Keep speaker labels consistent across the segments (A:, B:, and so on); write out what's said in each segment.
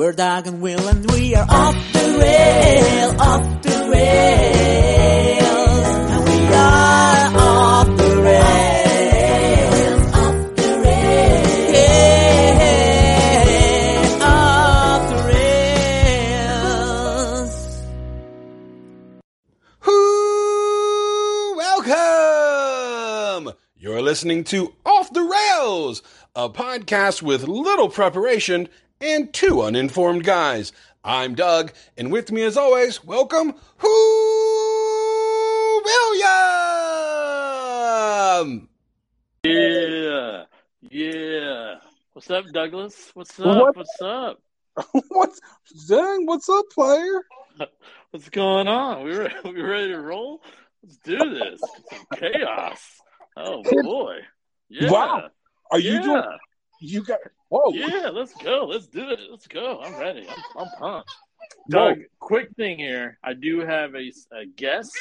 A: We're Doug and Will and we are off the rail, off the rails. And we are off the rails, off the rails. Yeah, off the rails.
B: Whoo! Welcome! You're listening to Off the Rails, a podcast with little preparation and two uninformed guys. I'm Doug, and with me as always, welcome, Whoo! William!
C: Yeah, yeah. What's up, Douglas? What's up?
D: What?
C: What's up?
D: What's dang? What's up, player?
C: What's going on? We re- we ready to roll? Let's do this. Chaos. Oh boy. Yeah.
D: Wow. Are you
C: yeah.
D: doing? You got? Whoa!
C: Yeah. Let's go. Let's do it. Let's go. I'm ready. I'm, I'm pumped.
D: Whoa.
C: Doug, quick thing here. I do have a, a guest.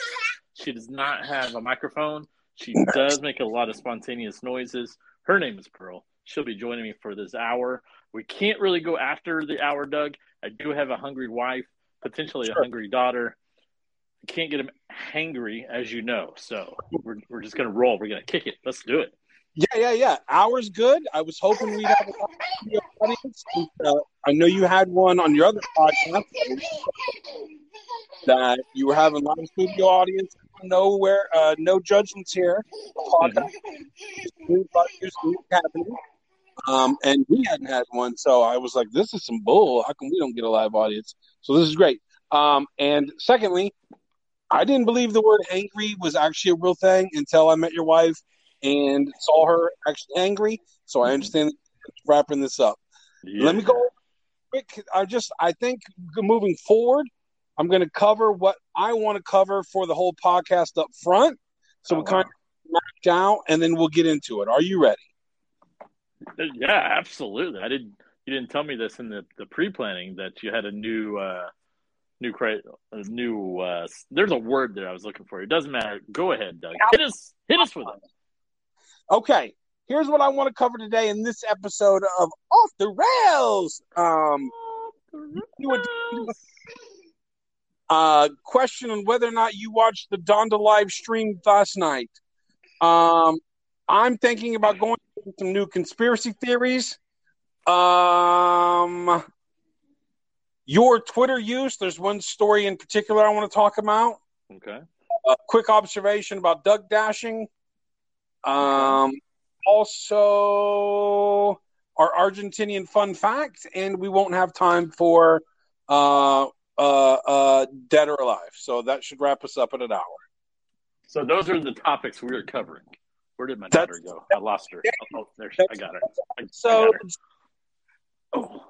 C: She does not have a microphone. She does make a lot of spontaneous noises. Her name is Pearl. She'll be joining me for this hour. We can't really go after the hour, Doug. I do have a hungry wife, potentially
D: Sure.
C: a hungry daughter. I can't get him hangry, as you know. So we're, we're just going to roll. We're going to kick it. Let's do it.
D: Yeah, yeah, yeah. Hours good. I was hoping we'd have a audience. Uh, I know you had one on your other podcast that you were having live studio audience. Nowhere, uh, no judgments here. Podcast. New budgets, new happening. Um, and we hadn't had one, so I was like, "This is some bull. How come we don't get a live audience?" So this is great. Um, and secondly, I didn't believe the word angry was actually a real thing until I met your wife and saw her actually angry. So I understand wrapping this up. Let me go quick. I just, I think moving forward, I'm going to cover what I want to cover for the whole podcast up front. So
C: Oh,
D: we kind of knocked out and then we'll get into it. Are you ready?
C: Yeah, absolutely. I didn't. You didn't tell me this in the, the pre planning that you had a new uh, new cra- new. Uh, there's a word there I was looking for. It doesn't matter. Go ahead, Doug. Hit us. Hit us with it.
D: Okay. Here's what I want to cover today in this episode of Off the Rails. Um, uh, question on whether or not you watched the Donda live stream last night. Um, I'm thinking about going some new conspiracy theories. Um, your Twitter use. There's one story in particular I want to talk about.
C: Okay.
D: A quick observation about Doug dashing. Um, also our Argentinian fun fact, and we won't have time for uh, uh, uh, dead or alive. So that should wrap us up at an hour.
C: So those are the topics we are covering. Where did my
D: That's-
C: go? I lost her. Oh, there she. I got her. I,
D: So
C: I got her. Oh.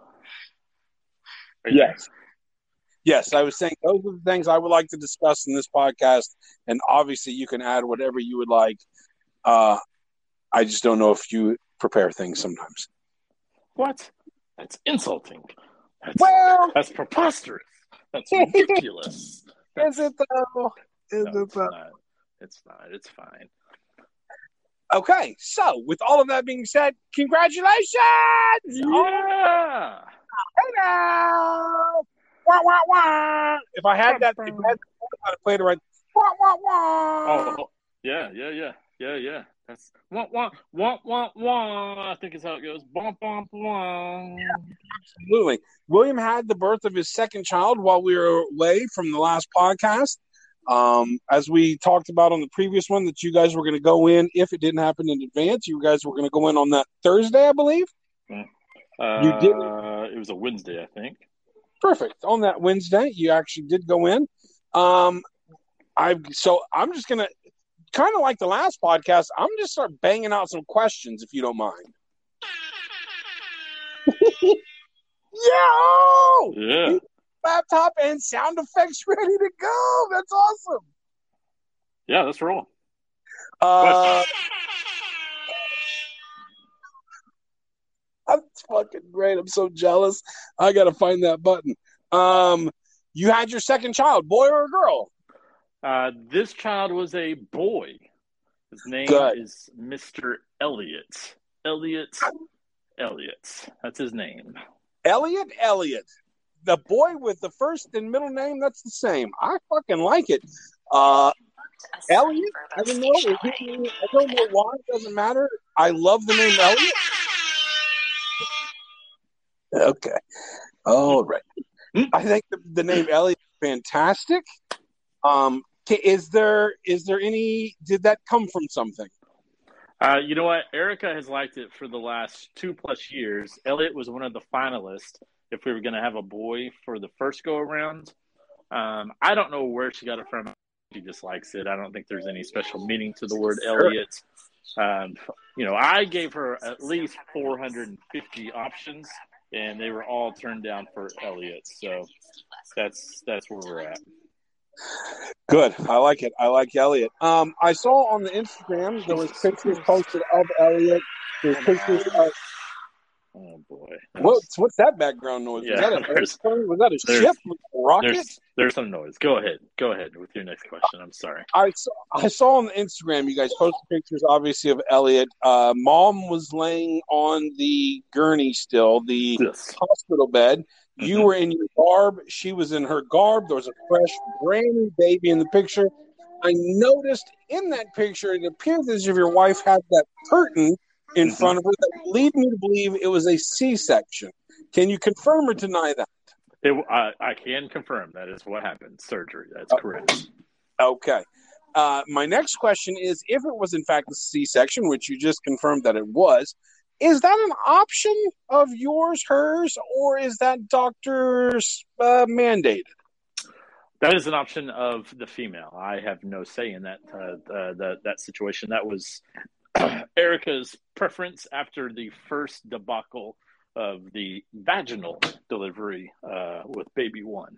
C: Are you
D: yes, yes, I was saying those are the things I would like to discuss in this podcast, and obviously you can add whatever you would like. Uh, I just don't know if you prepare things sometimes.
C: What? That's insulting. That's,
D: Well,
C: that's preposterous. That's ridiculous.
D: is it though? Is
C: No,
D: it
C: it's
D: though?
C: not. It's not. It's fine.
D: Okay, so with all of that being said, congratulations!
C: Yeah.
D: Hello! Wah, wah, wah. If I had that, if I had I'd have played it right. Wah, wah, wah.
C: Oh, yeah, yeah, yeah, yeah, yeah. That's wah wah wah wah wah. I think is how it goes. Bum bum bum.
D: Absolutely. William had the birth of his second child while we were away from the last podcast. Um, as we talked about on the previous one, that you guys were going to go in if it didn't happen in advance. You guys were going to go in on that Thursday, I believe.
C: Uh,
D: You did
C: It was a Wednesday, I think.
D: Perfect. On that Wednesday, you actually did go in. Um, I so I'm just gonna kind of like the last podcast. I'm just start banging out some questions if you don't mind. yeah,
C: Yeah.
D: laptop and sound effects ready to go. That's awesome.
C: Yeah, let's roll.
D: Uh, that's fucking great. I'm so jealous. I gotta find that button. Um, you had your second child, boy or a girl?
C: Uh, this child was a boy. His name
D: Good.
C: is Mr. Elliot. Elliot. Elliot. That's his name.
D: Elliot Elliot. The boy with the first and middle name, that's the same. I fucking like it. Uh, Elliot, I don't know. It- I don't know why. It doesn't matter. I love the name Elliot. Okay. All right. I think the, the name Elliot is fantastic. Um, is there is there any? Did that come from something?
C: Uh, you know what? Erica has liked it for the last two plus years. Elliot was one of the finalists if we were going to have a boy for the first go around. Um, I don't know where she got it from. She just likes it. I don't think there's any special meaning to the word Elliot. Um, you know, I gave her at least 450 options, and they were all turned down for Elliot. So that's that's where we're at.
D: Good. I like it. I like Elliot. Um, I saw on the Instagram there was pictures posted of Elliot. There's pictures of
C: Oh boy,
D: what's what's that background noise?
C: Yeah,
D: was that a Was that a ship? Rocket?
C: There's there's some noise. Go ahead. Go ahead with your next question. I'm sorry.
D: I saw, I saw on the Instagram you guys posted pictures, obviously of Elliot. Uh, Mom was laying on the gurney still, the
C: Yes.
D: hospital bed. You were in your garb. She was in her garb. There was a fresh, brand new baby in the picture. I noticed in that picture, it appears as if your wife had that curtain in
C: Mhm.
D: front of her that lead me to believe it was a C-section. Can you confirm or deny that?
C: It, I, I can confirm that is what happened. Surgery. That's correct.
D: Okay. Uh, my next question is if it was in fact a C section, which you just confirmed that it was, is that an option of yours, hers, or is that doctor's uh, mandated?
C: That is an option of the female. I have no say in that uh, uh, that that situation. That was Erica's preference after the first debacle of the vaginal delivery uh, with baby one.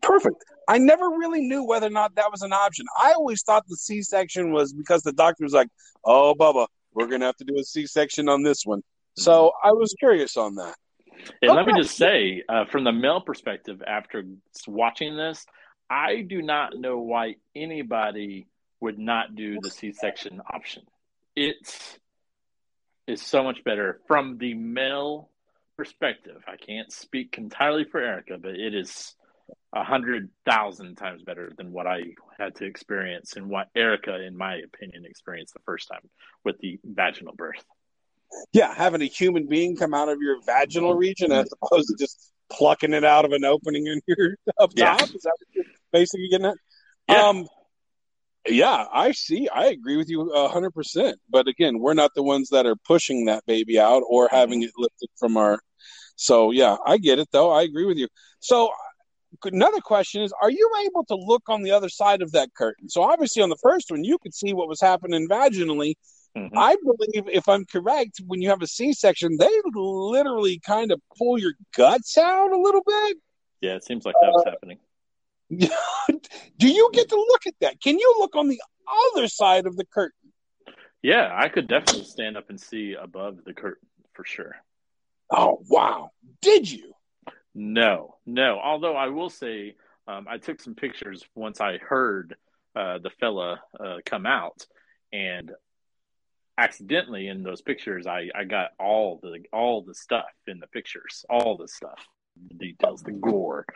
D: Perfect. I never really knew whether or not that was an option. I always thought the C section was because the doctor was like, oh, Bubba, we're going to have to do a C section on this one. So I was curious on that.
C: And let me just say, uh, from the male perspective, after watching this, I do not know why anybody would not do the C-section option. It's is so much better from the male perspective. I can't speak entirely for Erica, but it is a hundred thousand times better than what I had to experience and what Erica, in my opinion, experienced the first time with the vaginal birth.
D: Yeah, having a human being come out of your vaginal region as opposed to just plucking it out of an opening in your up
C: Yeah.
D: top. Is that what you're basically getting at?
C: Yeah.
D: Um, yeah, I see. I agree with you a hundred percent. But again, we're not the ones that are pushing that baby out or having it lifted from our. So yeah, I get it though. I agree with you. So another question is: Are you able to look on the other side of that curtain? So obviously, on the first one, you could see what was happening vaginally.
C: Mhm.
D: I believe, if I'm correct, when you have a C-section, they literally kind of pull your guts out a little bit.
C: Yeah, it seems like that was happening.
D: Do you get to look at that? Can you look on the other side of the curtain?
C: Yeah, I could definitely stand up and see above the curtain for sure.
D: Oh wow! Did you?
C: No, no. Although I will say, um, I took some pictures once I heard uh, the fella uh, come out, and accidentally in those pictures, I, I got all the all the stuff in the pictures, all the stuff, the details, the gore,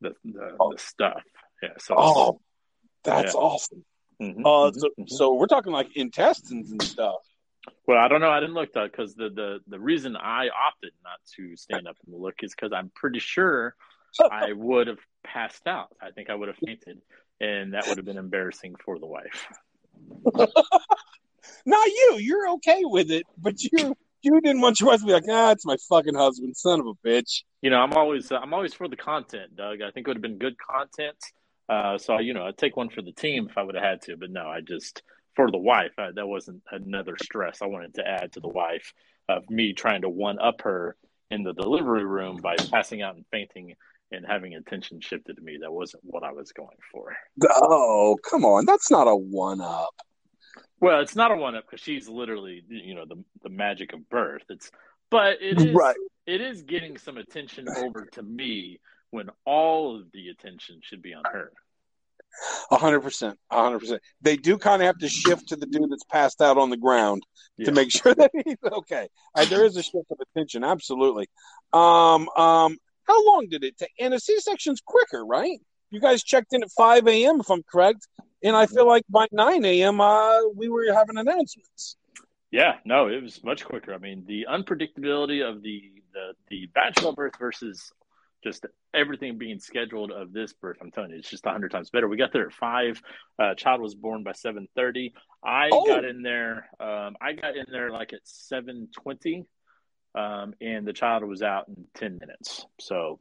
C: the the, the stuff. Yeah. So.
D: Oh, that's
C: Yeah.
D: awesome.
C: Mhm,
D: Uh,
C: mhm,
D: so,
C: mhm.
D: so we're talking like intestines and stuff.
C: Well, I don't know. I didn't look that because the, the the reason I opted not to stand up and look is because I'm pretty sure I would have passed out. I think I would have fainted, and that would have been embarrassing for the wife.
D: Not you. You're okay with it, but you you didn't want your wife to be like, ah, it's my fucking husband, son of a bitch.
C: You know, I'm always I'm always for the content, Doug. I think it would have been good content. Uh, so you know, I'd take one for the team if I would have had to. But no, I just for the wife. I, that wasn't another stress I wanted to add to the wife of me trying to one up her in the delivery room by passing out and fainting and having attention shifted to me. That wasn't what I was going for.
D: Oh, come on. That's not a one up.
C: Well, it's not a one up because she's literally, you know, the the magic of birth. It's, but it is
D: Right.
C: it is getting some attention over to me when all of the attention should be on her.
D: A hundred percent, a hundred percent. They do kind of have to shift to the dude that's passed out on the ground
C: Yeah.
D: to make sure that he's okay. Uh, there is a shift of attention, absolutely. Um, um, how long did it take? And a C-section's quicker, right? You guys checked in at five a.m. if I'm correct, and I feel like by nine a.m. Uh, we were having announcements.
C: Yeah, no, it was much quicker. I mean, the unpredictability of the the the bachelor birth versus just everything being scheduled of this birth. I'm telling you, it's just a hundred times better. We got there at five. Uh, child was born by seven thirty. I
D: Oh.
C: got in there. Um, I got in there like at seven twenty, um, and the child was out in ten minutes. So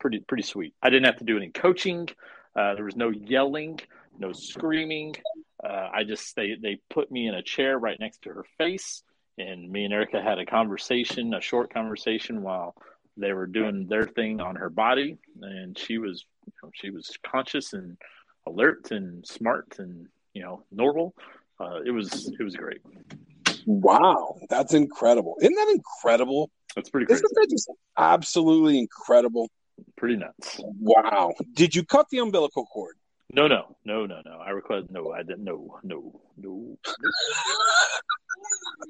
C: pretty pretty sweet. I didn't have to do any coaching. Uh, there was no yelling, no screaming. Uh, I just they they put me in a chair right next to her face, and me and Erica had a conversation, a short conversation while they were doing their thing on her body, and she was you know, she was conscious and alert and smart and you know normal. Uh, it was it was great.
D: Wow, that's incredible! Isn't that incredible?
C: That's pretty crazy.
D: Isn't that just absolutely incredible?
C: Pretty nuts.
D: Wow! Did you cut the umbilical cord?
C: No, no, no, no, no. I request no. I didn't. No, no, no.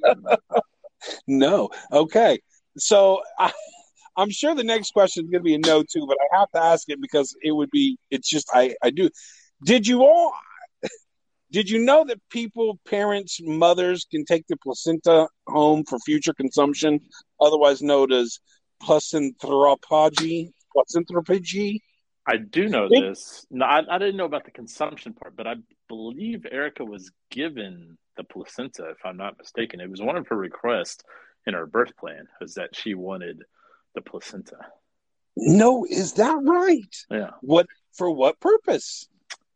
D: No. Okay. So I, I'm sure the next question is going to be a no too, but I have to ask it because it would be. It's just I I do. Did you all? Did you know that people, parents, mothers can take the placenta home for future consumption, otherwise known as placenthrophagy? Placenthrophagy?
C: I do know
D: Big-
C: this. No, I, I didn't know about the consumption part, but I believe Erica was given the placenta, if I'm not mistaken. It was one of her requests in her birth plan, was that she wanted the placenta.
D: No, is that right?
C: Yeah,
D: What for? What purpose?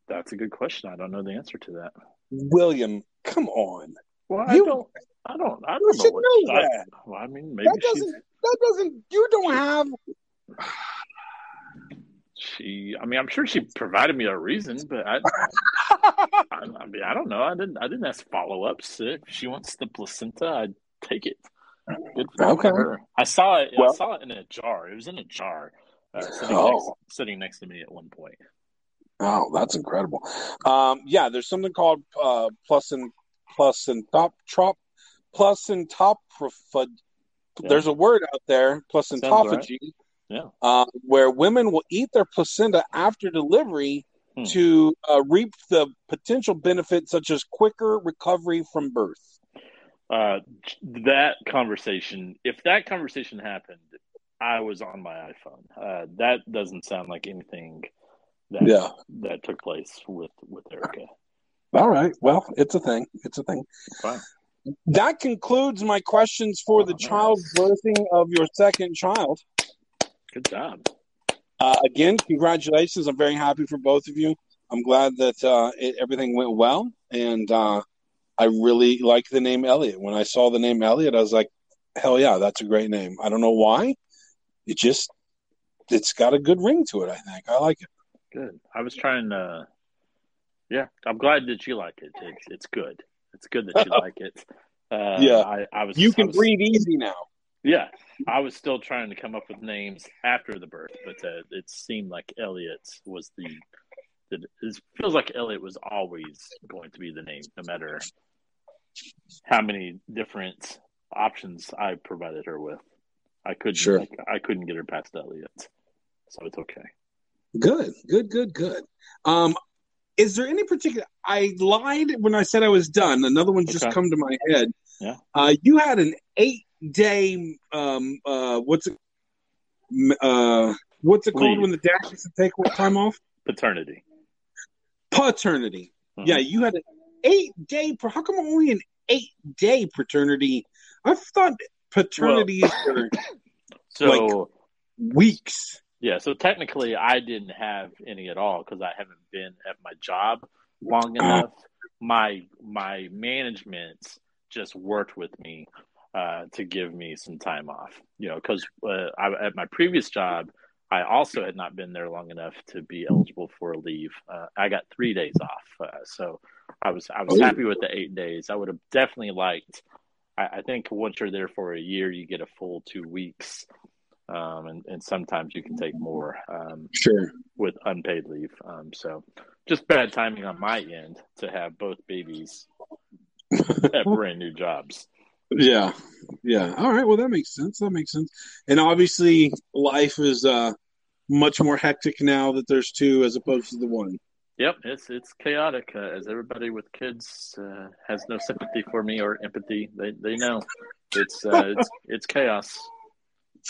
C: that's a good question. I don't know the answer to that.
D: William, come on.
C: Well, I
D: You-
C: don't. I don't. I don't know what.
D: know
C: I,
D: that.
C: well, I mean, maybe
D: That doesn't. That doesn't. You don't have.
C: she. I mean, I'm sure she provided me a reason, but I. I, I mean, I don't know. I didn't. I didn't ask follow ups. If she wants the placenta, I'd take it. Good for
D: Okay.
C: her. I saw it.
D: Well-
C: I saw it in a jar. It was in a jar, uh, sitting,
D: Oh.
C: next, sitting next to me at one point.
D: Oh, that's incredible. Um, yeah, there's something called uh, placent placentop trop placentoprophagy.
C: Yeah.
D: There's a word out there,
C: Sounds
D: placentophagy,
C: Yeah.
D: uh, where women will eat their placenta after delivery
C: Hmm.
D: to uh, reap the potential benefits such as quicker recovery from birth.
C: Uh, that conversation. If that conversation happened, I was on my iPhone. Uh, that doesn't sound like anything that
D: Yeah.
C: that took place with with Erica.
D: All right. Well, it's a thing. It's a thing.
C: Fine.
D: That concludes my questions for the
C: nice.
D: child birthing of your second child.
C: Good job.
D: Uh, again, congratulations. I'm very happy for both of you. I'm glad that uh, it, everything went well. And uh, I really like the name Elliot. When I saw the name Elliot, I was like, hell yeah, that's a great name. I don't know why. It just, it's got a good ring to it, I think. I like it.
C: Good. I was trying to. Yeah, I'm glad that you like it. It's it's good. It's good that you like it. Uh,
D: Yeah.
C: I, I was.
D: You can
C: was-
D: breathe easy now.
C: Yeah, I was still trying to come up with names after the birth, but uh, it seemed like Elliot was the. the it feels like Elliot was always going to be the name, no matter how many different options I provided her with. I couldn't.
D: Sure.
C: I couldn't get her past Elliot, so it's okay.
D: Good, good, good, good. Um, is there any particular? I lied when I said I was done. Another one just
C: Okay.
D: come to my head.
C: Yeah.
D: Uh, you had an eight day. Um, uh, what's it? Uh, what's it called when the dad gets to take what time off?
C: Paternity.
D: Paternity. Yeah, you had an eight day. How come only an eight day paternity? I thought paternity is for
C: So
D: weeks.
C: yeah, so technically I didn't have any at all because I haven't been at my job long enough. My my management just worked with me uh, to give me some time off. You know, because uh, I, at my previous job, I also had not been there long enough to be eligible for leave. Uh, I got three days off, uh, so I was I was
D: Oh.
C: happy with the eight days. I would have definitely liked. I, I think once you're there for a year, you get a full two weeks, um, and and sometimes you can take more um,
D: Sure.
C: with unpaid leave. Um, so just bad timing on my end to have both babies at brand new jobs.
D: Yeah, yeah. All right. Well, that makes sense. That makes sense. And obviously, life is uh, much more hectic now that there's two as opposed to the one.
C: Yep, it's it's chaotic. Uh, as everybody with kids uh, has no sympathy for me or empathy, they they know it's uh, it's it's chaos.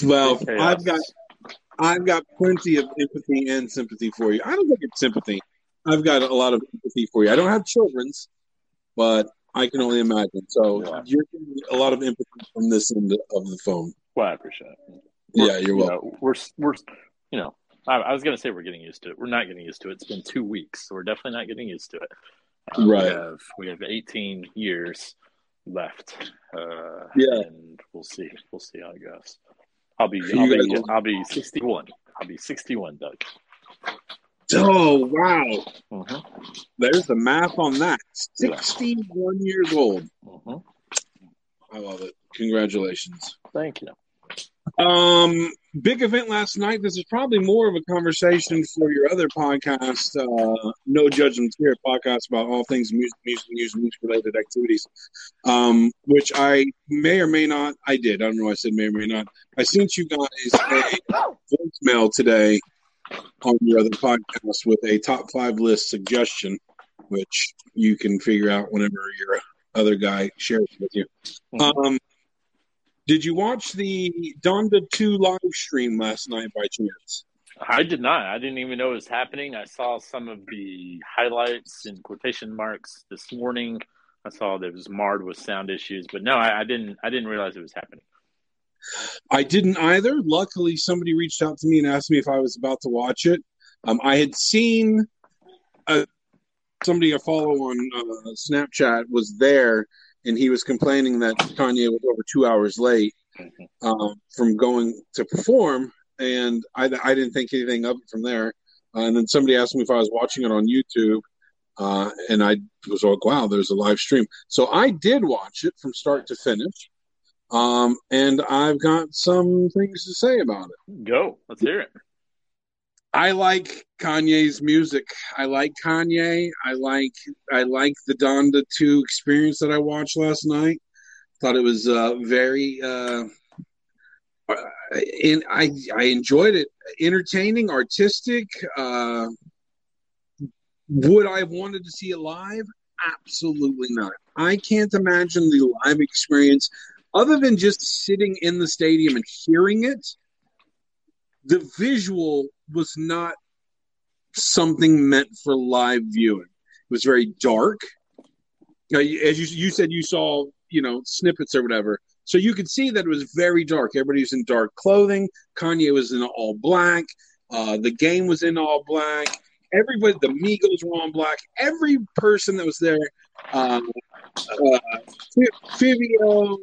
D: Well,
C: Chaos.
D: I've got I've got plenty of empathy and sympathy for you. I don't think it's sympathy. I've got a lot of empathy for you. I don't have children's, but I can only imagine. So
C: Yeah.
D: you're getting a lot of empathy from this end of the phone.
C: Well, I appreciate it.
D: Yeah, you're
C: You
D: welcome.
C: know, we're we're you know I, I was gonna say we're getting used to it. We're not getting used to it. It's been two weeks, so we're definitely not getting used to it. Uh,
D: Right.
C: We have we have 18 years left. Uh,
D: Yeah.
C: and we'll see. We'll see how it goes. I'll be I'll be I'll be 61. I'll be 61, Doug.
D: Oh wow!
C: hmm
D: There's the math on that. Sixty-one years old.
C: hmm
D: I love it. Congratulations.
C: Thank you.
D: Um, big event last night. This is probably more of a conversation for your other podcast, uh, No Judgments Here, podcast about all things music, music, music, music related activities. Um, which I may or may not. I did. I don't know. I said may or may not. I sent you guys a voicemail today on your other podcast with a top five list suggestion, which you can figure out whenever your other guy shares with you.
C: Mhm.
D: Um, did you watch the Donda 2 live stream last night by chance?
C: I did not. I didn't even know it was happening. I saw some of the highlights in quotation marks this morning. I saw that it was marred with sound issues, but no, I, I didn't. I didn't realize it was happening.
D: I didn't either. Luckily, somebody reached out to me and asked me if I was about to watch it. Um, I had seen uh, somebody I follow on uh, Snapchat was there, and he was complaining that Kanye was over two hours late um, from going to perform, and I, I didn't think anything of it from there. Uh, and then somebody asked me if I was watching it on YouTube, uh, and I was like, "Wow, there's a live stream." So I did watch it from start to finish. Um, and I've got some things to say about it.
C: Go. Let's hear it.
D: I like Kanye's music. I like Kanye. I like I like the Donda 2 experience that I watched last night. Thought it was uh, very uh, and I I enjoyed it. Entertaining, artistic. Uh, would I have wanted to see it live? Absolutely not. I can't imagine the live experience other than just sitting in the stadium and hearing it. The visual was not something meant for live viewing. It was very dark. Now, as you, you said, you saw you know snippets or whatever, so you could see that it was very dark. Everybody was in dark clothing. Kanye was in all black. Uh, the game was in all black. Everybody, the Migos were all black. Every person that was there, uh, uh, Fivio,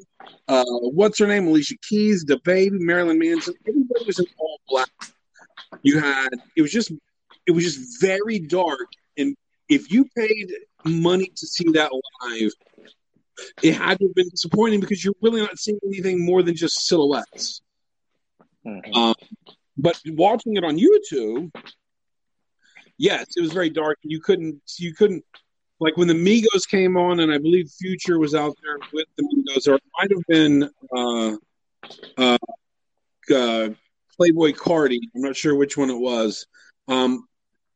D: uh, what's her name? Alicia Keys, the baby, Marilyn Manson. Everybody was in all black. You had it was just it was just very dark, and if you paid money to see that live, it had to have been disappointing because you're really not seeing anything more than just silhouettes.
C: Mhm.
D: Um, but watching it on YouTube, yes, it was very dark. You couldn't, you couldn't, like when the Migos came on, and I believe Future was out there with the Migos, or it might have been uh, uh, uh, Playboi Carti. I'm not sure which one it was, um,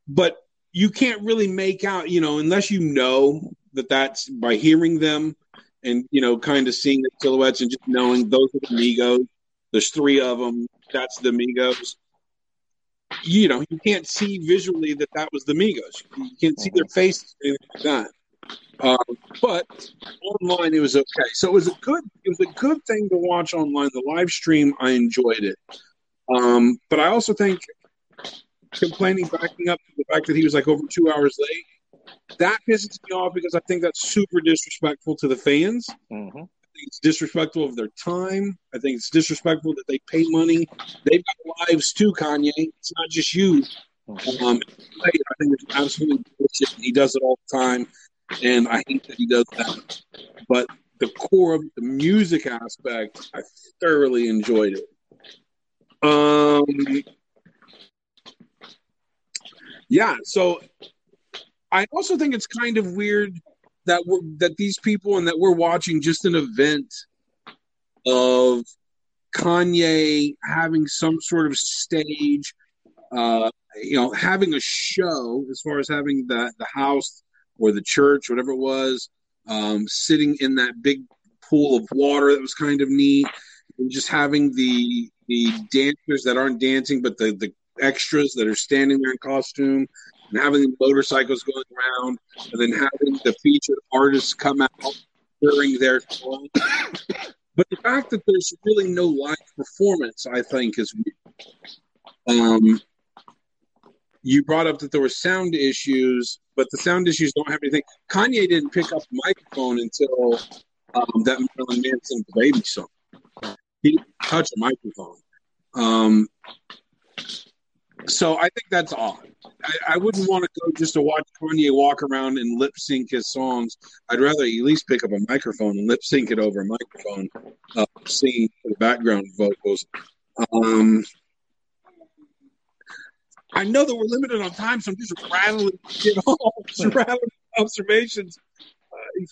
D: but you can't really make out, you know, unless you know that that's by hearing them and you know, kind of seeing the silhouettes and just knowing those are the Migos. There's three of them. That's the Migos. You know, you can't see visually that that was the Migos. You can't see their faces or anything like that. Um, but online, it was okay. So it was a good. It was a good thing to watch online. The live stream, I enjoyed it. Um, but I also think complaining, backing up to the fact that he was like over two hours late, that pisses me off because I think that's super disrespectful to the fans
C: Mhm.
D: It's disrespectful of their time. I think it's disrespectful that they pay money. They've got lives too, Kanye. It's not just you. Um, I think it's absolutely bullshit. He does it all the time, and I hate that he does that. But the core of the music aspect, I thoroughly enjoyed it. Um, yeah. So I also think it's kind of weird that we're that these people and that we're watching just an event of Kanye having some sort of stage, uh, you know, having a show as far as having the the house or the church, whatever it was, um, sitting in that big pool of water that was kind of neat, and just having the the dancers that aren't dancing, but the the extras that are standing there in costume, and having the motorcycles going around, and then having the featured artists come out during their song. But the fact that there's really no live performance, I think, is weird. Um, you brought up that there were sound issues, but the sound issues don't have anything. Kanye didn't pick up the microphone until um, that Marilyn Manson baby song. He didn't touch a microphone. Um, so I think that's odd. I, I wouldn't want to go just to watch Kanye walk around and lip sync his songs. I'd rather at least pick up a microphone and lip sync it over a microphone, uh, singing the background vocals. Um, I know that we're limited on time, so I'm just rattling it off, rattling observations.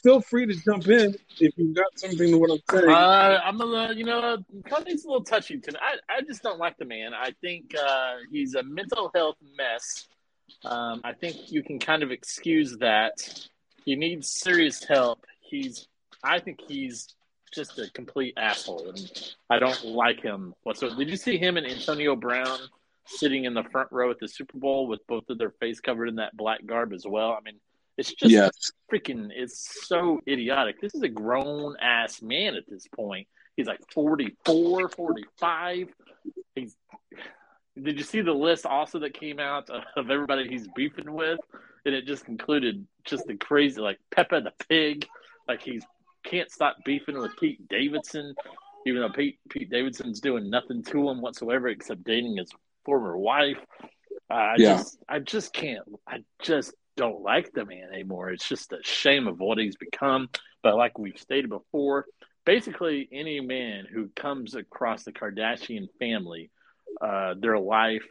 D: Feel free to jump in if you've got something to what I'm saying.
C: Uh, I'm a you know, Kanye's a little touchy tonight. I, I just don't like the man. I think uh, he's a mental health mess. Um, I think you can kind of excuse that. He needs serious help. He's, I think he's just a complete asshole, and I don't like him whatsoever. Did you see him and Antonio Brown sitting in the front row at the Super Bowl with both of their face covered in that black garb as well? I mean, it's just
D: Yes.
C: freaking. It's so idiotic. This is a grown ass man at this point. He's like 44, 45. He's. Did you see the list also that came out of everybody he's beefing with? And it just included just the crazy, like Peppa the Pig. Like he's can't stop beefing with Pete Davidson, even though Pete Pete Davidson's doing nothing to him whatsoever except dating his former wife. Uh, I
D: Yeah.
C: just I just can't. I just don't like the man anymore. It's just a shame of what he's become. But like we've stated before, basically any man who comes across the Kardashian family, uh, their life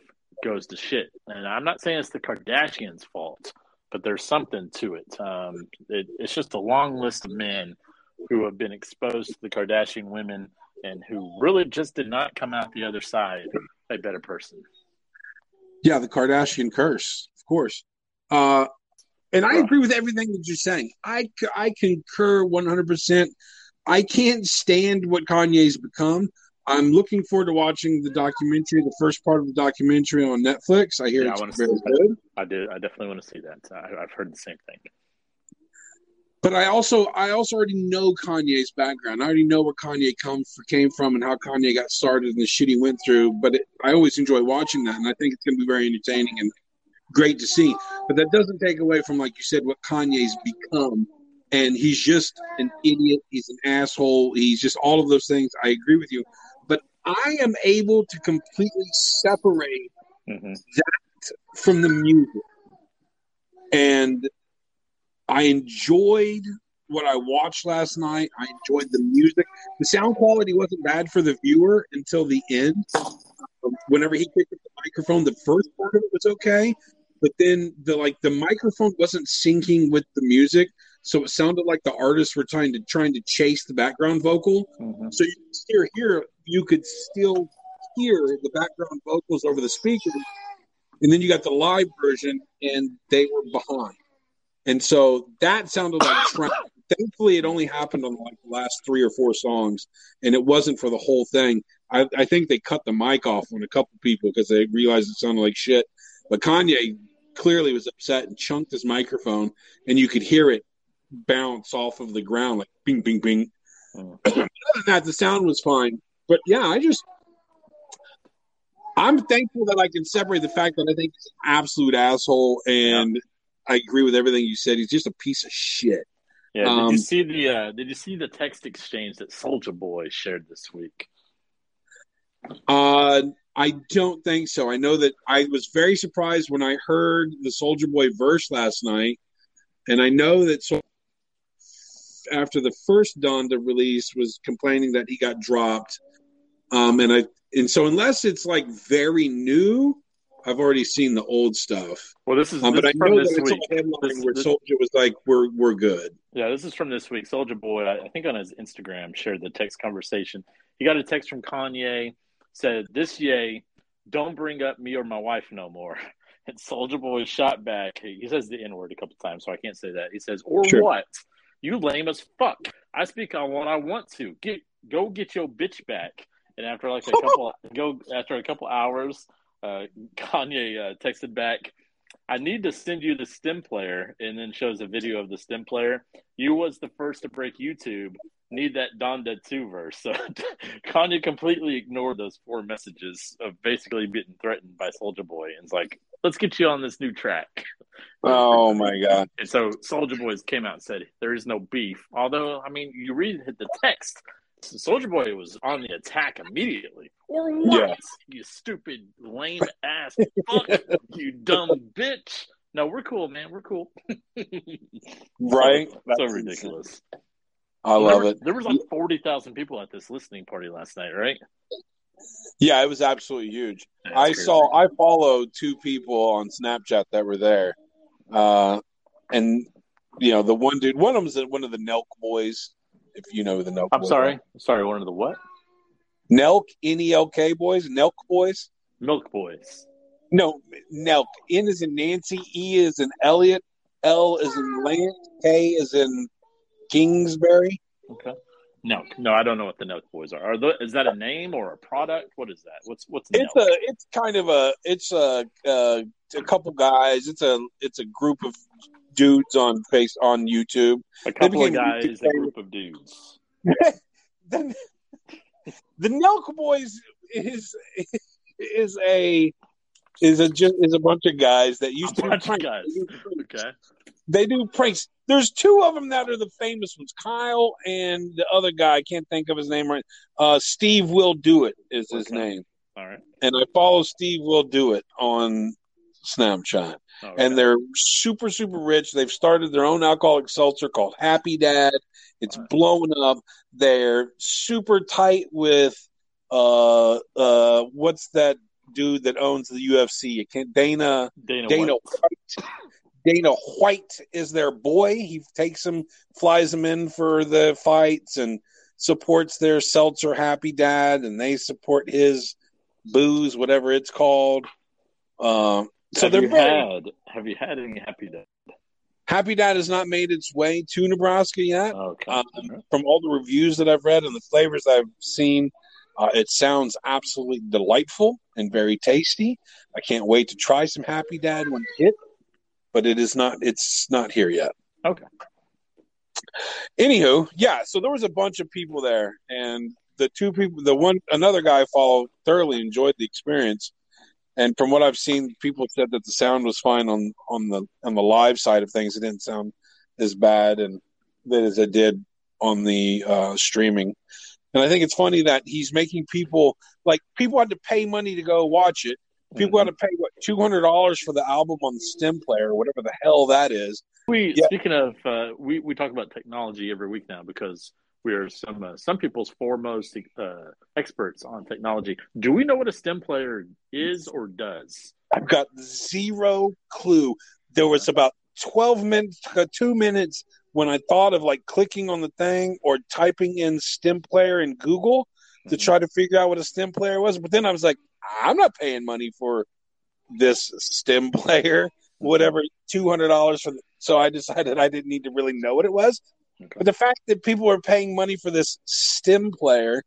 C: goes to shit. And I'm not saying it's the Kardashians' fault, but there's something to it. Um, it it's just a long list of men who have been exposed to the Kardashian women and who really just did not come out the other side a better person.
D: Yeah, the Kardashian curse, of course. Uh, and I agree with everything that you're saying. I, I concur 100%. I can't stand what Kanye's become. I'm looking forward to watching the documentary, the first part of the documentary on Netflix. I hear
C: Yeah,
D: it's
C: wanna
D: very good.
C: I do. I definitely want to see that. I, I've heard the same thing.
D: But I also I also already know Kanye's background. I already know where Kanye come came from and how Kanye got started and the shit he went through. But it, I always enjoy watching that, and I think it's going to be very entertaining and great to see. But that doesn't take away from, like you said, what Kanye's become. And he's just an idiot. He's an asshole. He's just all of those things. I agree with you. But I am able to completely separate
C: hmm
D: from the music. And I enjoyed what I watched last night. I enjoyed the music. The sound quality wasn't bad for the viewer until the end. Um, Whenever he picked up the microphone, the first part of it was okay, but then the like the microphone wasn't syncing with the music, so it sounded like the artists were trying to trying to chase the background vocal.
C: hmm
D: So you could still hear you could still hear the background vocals over the speakers, and then you got the live version, and they were behind, and so that sounded like. Thankfully, it only happened on like the last three or four songs, and it wasn't for the whole thing. I, I think they cut the mic off on a couple people because they realized it sounded like shit. But Kanye clearly was upset and chunked his microphone, and you could hear it bounce off of the ground like bing, bing, bing.
C: Mm.
D: Other than that, the sound was fine. But yeah, I just I'm thankful that I can separate the fact that I think he's an absolute asshole, and I agree with everything you said. He's just a piece of shit.
C: Yeah. Did
D: Um,
C: you see the uh, Did you see the text exchange that Soulja Boy shared this week?
D: Uh, I don't think so. I know that I was very surprised when I heard the Soulja Boy verse last night, and I know that so after the first Donda release was complaining that he got dropped. Um, and I and so unless it's like very new, I've already seen the old stuff.
C: Well, this is,
D: Um,
C: this
D: but I
C: from
D: know
C: this
D: that I saw
C: week.
D: a headline
C: This-
D: where
C: this-
D: Soulja was like, "We're we're good."
C: Yeah, this is from this week. Soulja Boy, I I think on his Instagram, shared the text conversation. He got a text from Kanye, said, This yay, don't bring up me or my wife no more. And Soulja Boy shot back. He says the N word a couple times, so I can't say that. He says, Or
D: Sure.
C: what? You lame as fuck. I speak on what I want to. Get go get your bitch back. And after like a couple go after a couple hours, uh, Kanye uh, texted back, I need to send you the stem player, and then shows a video of the stem player. You was the first to break YouTube. Need that Donda 2 verse. So Kanye completely ignored those four messages of basically getting threatened by Soulja Boy and it's like, let's get you on this new track.
D: Oh my god!
C: And so Soulja Boys came out and said there is no beef. Although, I mean, you read the text, Soulja Boy was on the attack immediately. Or what?
D: Yeah.
C: You stupid lame ass fuck, you dumb bitch. No, we're cool, man. We're cool.
D: Right?
C: So,
D: That's
C: so
D: insane.
C: ridiculous.
D: I love
C: there,
D: it.
C: There was like forty thousand people at this listening party last night, right?
D: Yeah, it was absolutely huge.
C: That's
D: I
C: crazy.
D: saw. I followed two people on Snapchat that were there, uh, and you know the one dude. One of them is one of the Nelk boys. If you know the Nelk.
C: I'm sorry. Sorry. One of the what?
D: Nelk N E L K boys. Nelk boys.
C: Milk Boys.
D: No, Nelk. N is in Nancy. E is in Elliot. L is in Lance. K is in Kingsbury.
C: Okay. No, no, I don't know what the Nelk Boys are. Are the, is that a name or a product? What is that? What's what's Nelk?
D: It's a. It's kind of a. It's a. Uh, a couple guys. It's a. It's a group of dudes on face on YouTube.
C: a couple of guys,
D: YouTube
C: a group of dudes.
D: the, the Nelk Boys is is a is a just is a bunch of guys that used
C: A
D: to do
C: bunch
D: pranks.
C: guys.
D: They do pranks.
C: Okay.
D: They do pranks. There's two of them that are the famous ones. Kyle and the other guy. I can't think of his name right. Uh, SteveWillDoIt is his
C: Okay.
D: name,
C: All right.
D: and I follow SteveWillDoIt on Snapchat
C: Okay.
D: and they're super super rich they've started their own alcoholic seltzer called happy dad it's
C: Right.
D: blowing up they're super tight with uh uh what's that dude that owns the ufc Dana
C: Dana,
D: Dana
C: White.
D: Dana White is their boy. He takes them, flies them in for the fights, and supports their seltzer happy dad, and they support his booze, whatever it's called. Um, so
C: have
D: they're
C: you
D: very
C: had have you had any happy dad?
D: happy dad has not made its way to Nebraska yet.
C: Okay.
D: Um, from all the reviews that I've read and the flavors I've seen, uh, it sounds absolutely delightful and very tasty. I can't wait to try some Happy Dad when it hits, but it is not. It's not here yet.
C: Okay.
D: Anywho, yeah. So there was a bunch of people there, and the two people, the one, another guy I followed, thoroughly enjoyed the experience. And from what I've seen, people said that the sound was fine on on the on the live side of things. It didn't sound as bad and that as it did on the uh, streaming. And I think it's funny that he's making people like people had to pay money to go watch it. People
C: Mhm.
D: had to pay what two hundred dollars for the album on the stem player, or whatever the hell that is.
C: We
D: Yeah.
C: speaking of uh, we we talk about technology every week now because we are some uh, some people's foremost uh, experts on technology. Do we know what a stem player is or does?
D: I've got zero clue. There was about 12 minutes, uh, two minutes when I thought of like clicking on the thing or typing in stem player in Google to
C: Mhm.
D: try to figure out what a stem player was. But then I was like, I'm not paying money for this stem player, whatever, $200 for. The, so I decided I didn't need to really know what it was.
C: Okay.
D: But the fact that people are paying money for this stem player,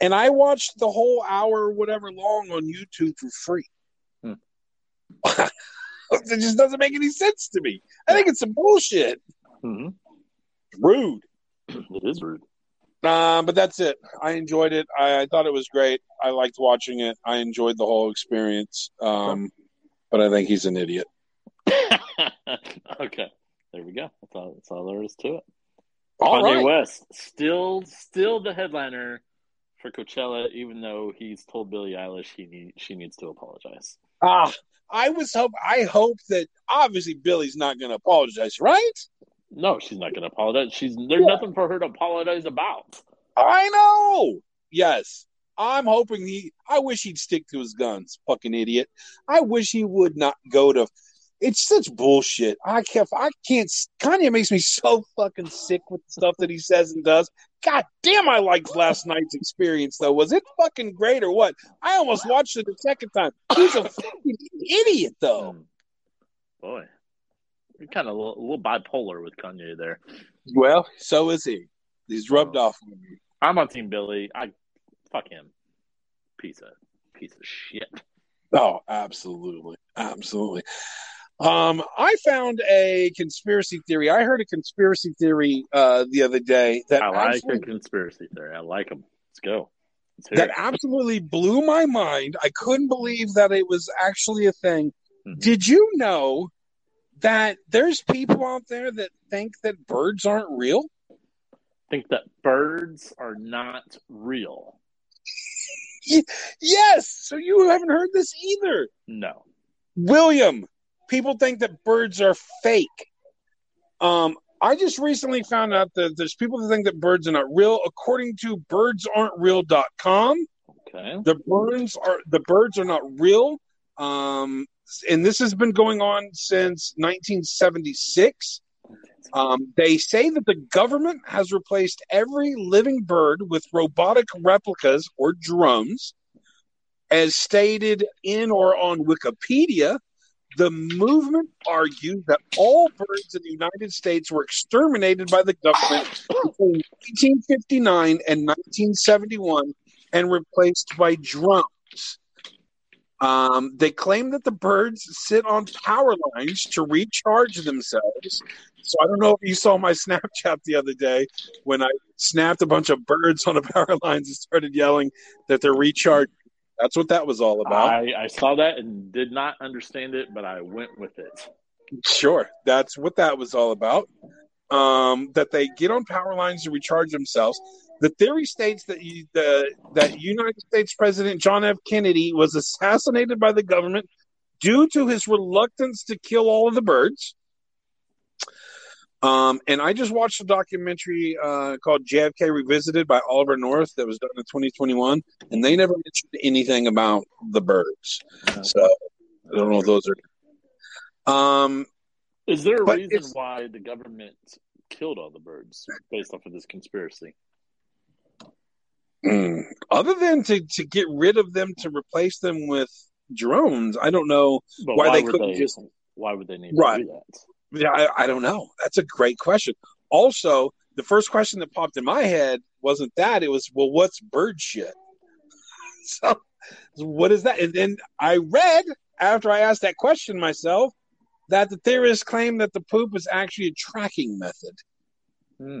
D: and I watched the whole hour, whatever long on YouTube for free.
C: Hmm.
D: it just doesn't make any sense to me. I think it's some bullshit.
C: hmm
D: Rude.
C: It is rude.
D: Uh, but that's it. I enjoyed it. I, I thought it was great. I liked watching it. I enjoyed the whole experience. Um, but I think he's an idiot.
C: okay, there we go. That's all. That's all there is to it.
D: All
C: Kanye
D: right.
C: West still still the headliner for Coachella, even though he's told Billie Eilish he need, she needs to apologize.
D: Ah, I was hope. I hope that obviously Billie's not going to apologize, right?
C: No, she's not going to apologize. She's there's
D: Yeah.
C: nothing for her to apologize about.
D: I know. Yes. I'm hoping he. I wish he'd stick to his guns. Fucking idiot. I wish he would not go to. It's such bullshit. I can't. I can't. Kanye makes me so fucking sick with the stuff that he says and does. God damn, I liked last night's experience though. Was it fucking great or what? I almost watched it a second time. He's a fucking idiot though.
C: Hmm. Boy, you're kind of a little, a little bipolar with Kanye there.
D: Well, so is he. He's rubbed off on me.
C: I'm on Team Billie. I fuck him. Piece of piece of shit.
D: Oh, absolutely, absolutely. Um, I found a conspiracy theory. I heard a conspiracy theory uh, the other day that
C: I like a conspiracy theory. I like them. Let's go. Let's
D: that
C: it.
D: absolutely blew my mind. I couldn't believe that it was actually a thing.
C: Mhm.
D: Did you know that there's people out there that think that birds aren't real?
C: think that birds are not real.
D: Yes. So you haven't heard this either.
C: No.
D: William, people think that birds are fake. Um, I just recently found out that there's people that think that birds are not real. According to birdsaren'treal.com,
C: Okay.
D: the birds are the birds are not real. Um, and this has been going on since 1976. Um, they say that the government has replaced every living bird with robotic replicas or drones. As stated in or on Wikipedia, the movement argues that all birds in the United States were exterminated by the government between 1959 and 1971 and replaced by drones. Um, they claim that the birds sit on power lines to recharge themselves. So I don't know if you saw my Snapchat the other day when I snapped a bunch of birds on the power lines and started yelling that they're recharging. That's what that was all about.
C: I, I saw that and did not understand it, but I went with it.
D: Sure, that's what that was all about. Um, that they get on power lines to recharge themselves. The theory states that you, the that United States President John F. Kennedy was assassinated by the government due to his reluctance to kill all of the birds. Um, and I just watched a documentary uh, called JFK Revisited by Oliver North that was done in 2021, and they never mentioned anything about the birds. So I don't know if those are. Um,
C: Is there a reason why the government killed all the birds based off of this conspiracy?
D: Mm. Other than to, to get rid of them to replace them with drones, I don't know. Why
C: why,
D: they couldn't
C: they
D: just-
C: why would they need
D: Right.
C: to do that?
D: Yeah, I, I don't know. That's a great question. Also, the first question that popped in my head wasn't that. It was, well, what's bird shit? So, what is that? And then I read after I asked that question myself that the theorists claim that the poop is actually a tracking method.
C: Hmm.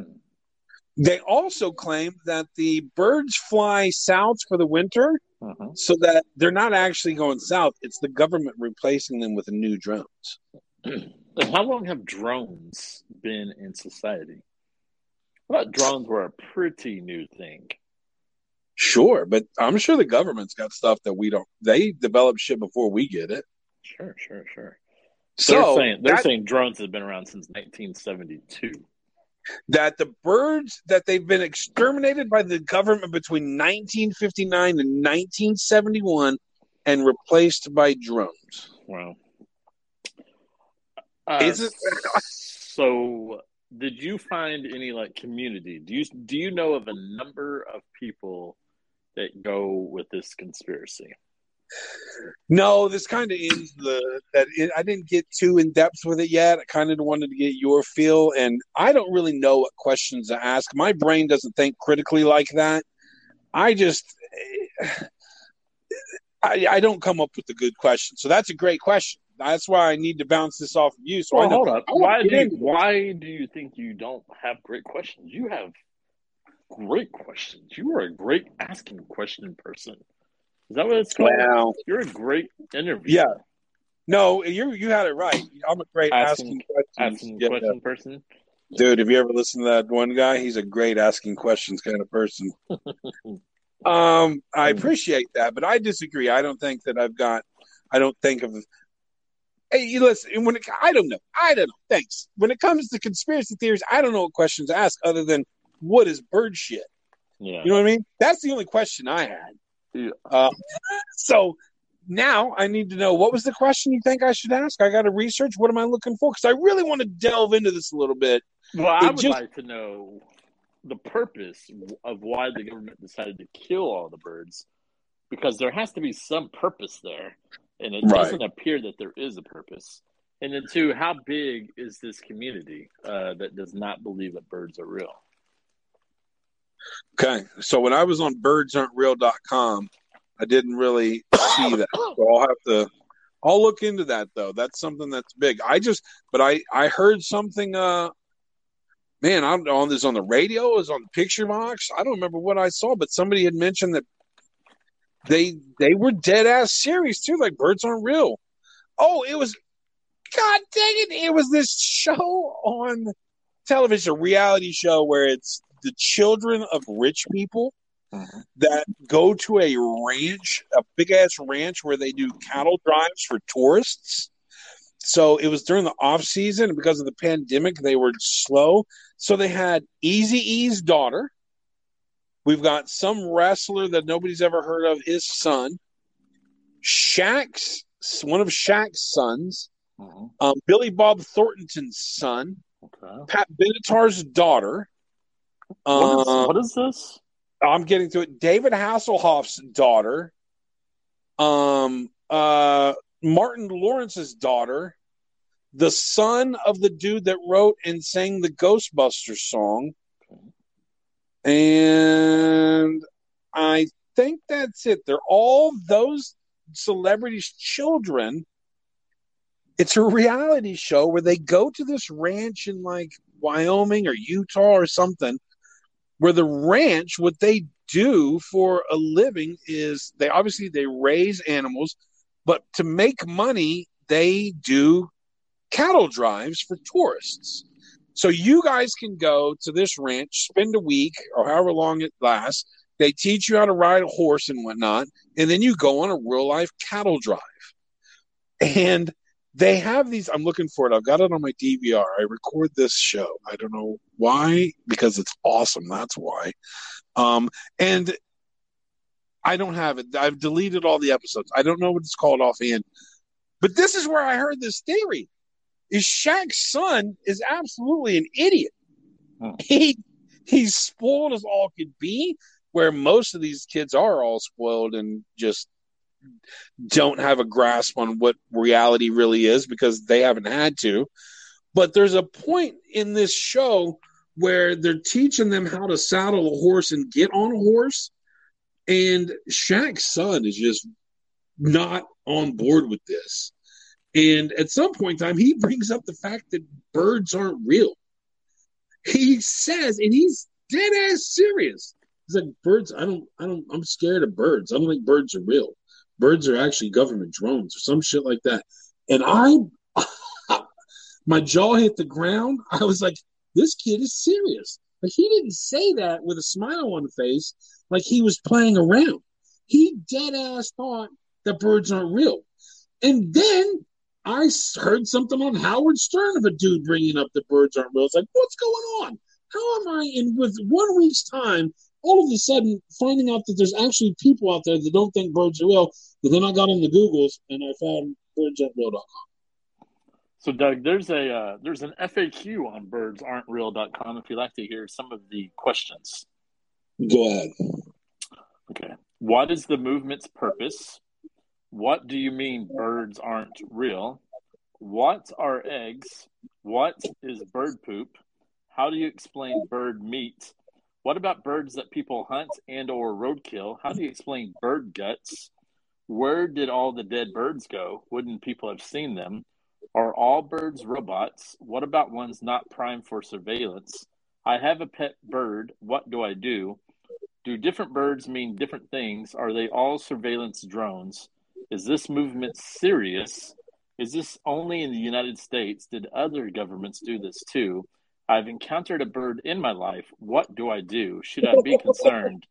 D: They also claim that the birds fly south for the winter
C: Uh-huh.
D: so that they're not actually going south. It's the government replacing them with new drones.
C: How long have drones been in society? I thought drones were a pretty new thing.
D: Sure, but I'm sure the government's got stuff that we don't. They develop shit before we get it.
C: Sure, sure, sure.
D: So
C: they're saying they're
D: that,
C: saying drones have been around since 1972.
D: that the birds that they've been exterminated by the government between 1959 and 1971 and replaced by drones.
C: Wow. Uh,
D: Is it-
C: so? Did you find any like community? Do you do you know of a number of people that go with this conspiracy?
D: No, this kind of ends the that it, I didn't get too in depth with it yet. I kind of wanted to get your feel, and I don't really know what questions to ask. My brain doesn't think critically like that. I just I, I don't come up with a good question. So that's a great question. That's why I need to bounce this off of you. So I
C: Well,
D: know
C: hold up. Why do you, why do you think you don't have great questions? You have great questions. You are a great asking question person. Is that what it's called?
D: Wow.
C: You're a great interviewer.
D: Yeah. No, you you had it right. I'm a great asking,
C: Asking-
D: questions.
C: Asking
D: Yeah.
C: question person.
D: Dude, have you ever listened to that one guy? He's a great asking questions kind of person. um, I appreciate that, but I disagree. I don't think that I've got. I don't think of. Hey, you listen. When it, I don't know. I don't know. Thanks. When it comes to conspiracy theories, I don't know what questions to ask other than what is bird shit.
C: Yeah.
D: You know what I mean? That's the only question I had.
C: Yeah.
D: Uh, so now I need to know what was the question you think I should ask? I got to research. What am I looking for? Because I really want to delve into this a little bit.
C: Well, I
D: It
C: would
D: just-
C: like to know the purpose of why the government decided to kill all the birds, because there has to be some purpose there, and it
D: Right.
C: doesn't appear that there is a purpose. And then, two, how big is this community uh, that does not believe that birds are real?
D: Okay. So when I was on birdsaren'treal.com, I didn't really see that. So I'll have to I'll look into that though. That's something that's big. I just but I I heard something uh man, I don't know on this on the radio, it was on the picture box. I don't remember what I saw, but somebody had mentioned that they they were dead ass serious too, like birds aren't real. Oh, it was God dang it, it was this show on television, a reality show where it's the children of rich people mm-hmm. that go to a ranch, a big ass ranch where they do cattle drives for tourists. So it was during the off season, because of the pandemic, they were slow. So they had Eazy-E's daughter. We've got some wrestler that nobody's ever heard of, his son. Shaq's one of Shaq's sons,
C: Mhm.
D: um, Billy Bob Thornton's son,
C: Okay.
D: Pat Benatar's daughter.
C: What is,
D: Uh,
C: what is this?
D: I'm getting to it. David Hasselhoff's daughter, um, uh, Martin Lawrence's daughter, the son of the dude that wrote and sang the Ghostbusters song, and I think that's it. They're all those celebrities' children. It's a reality show where they go to this ranch in like Wyoming or Utah or something where the ranch what they do for a living is they obviously they raise animals but to make money they do cattle drives for tourists so you guys can go to this ranch spend a week or however long it lasts. They teach you how to ride a horse and whatnot and then you go on a real life cattle drive. And they have these i'm looking for it. I've got it on my dvr i record this show. I don't know why because it's awesome that's why. Um and i don't have it. I've deleted all the episodes. I don't know what it's called offhand. But this is where i heard this theory is Shaq's son is absolutely an idiot
C: Hmm.
D: he he's spoiled as all could be where most of these kids are all spoiled and just don't have a grasp on what reality really is because they haven't had to. But there's a point in this show where they're teaching them how to saddle a horse and get on a horse. And Shaq's son is just not on board with this. And at some point in time, he brings up the fact that birds aren't real. He says, and he's dead ass serious. He's like, birds, I don't, I don't, I'm scared of birds. I don't think birds are real birds are actually government drones or some shit like that. And I, my jaw hit the ground. I was like, this kid is serious. Like he didn't say that with a smile on the face, like he was playing around. He dead ass thought that birds aren't real. And then I heard something on Howard Stern of a dude bringing up the birds aren't real. It's like, what's going on? How am I in with one week's time? All of a sudden, finding out that there's actually people out there that don't think birds are real. But then I got into Google's and I found birdsaren'treal.com.
C: So, Doug, there's a uh, there's an FAQ on birdsaren'treal.com if you'd like to hear some of the questions.
D: Go ahead.
C: Okay. What is the movement's purpose? What do you mean birds aren't real? What are eggs? What is bird poop? How do you explain bird meat? What about birds that people hunt and or roadkill? How do you explain bird guts? Where did all the dead birds go? Wouldn't people have seen them? Are all birds robots? What about ones not primed for surveillance? I have a pet bird. What do I do? Do different birds mean different things? Are they all surveillance drones? Is this movement serious? Is this only in the United States? Did other governments do this too? I've encountered a bird in my life. What do I do? Should I be concerned?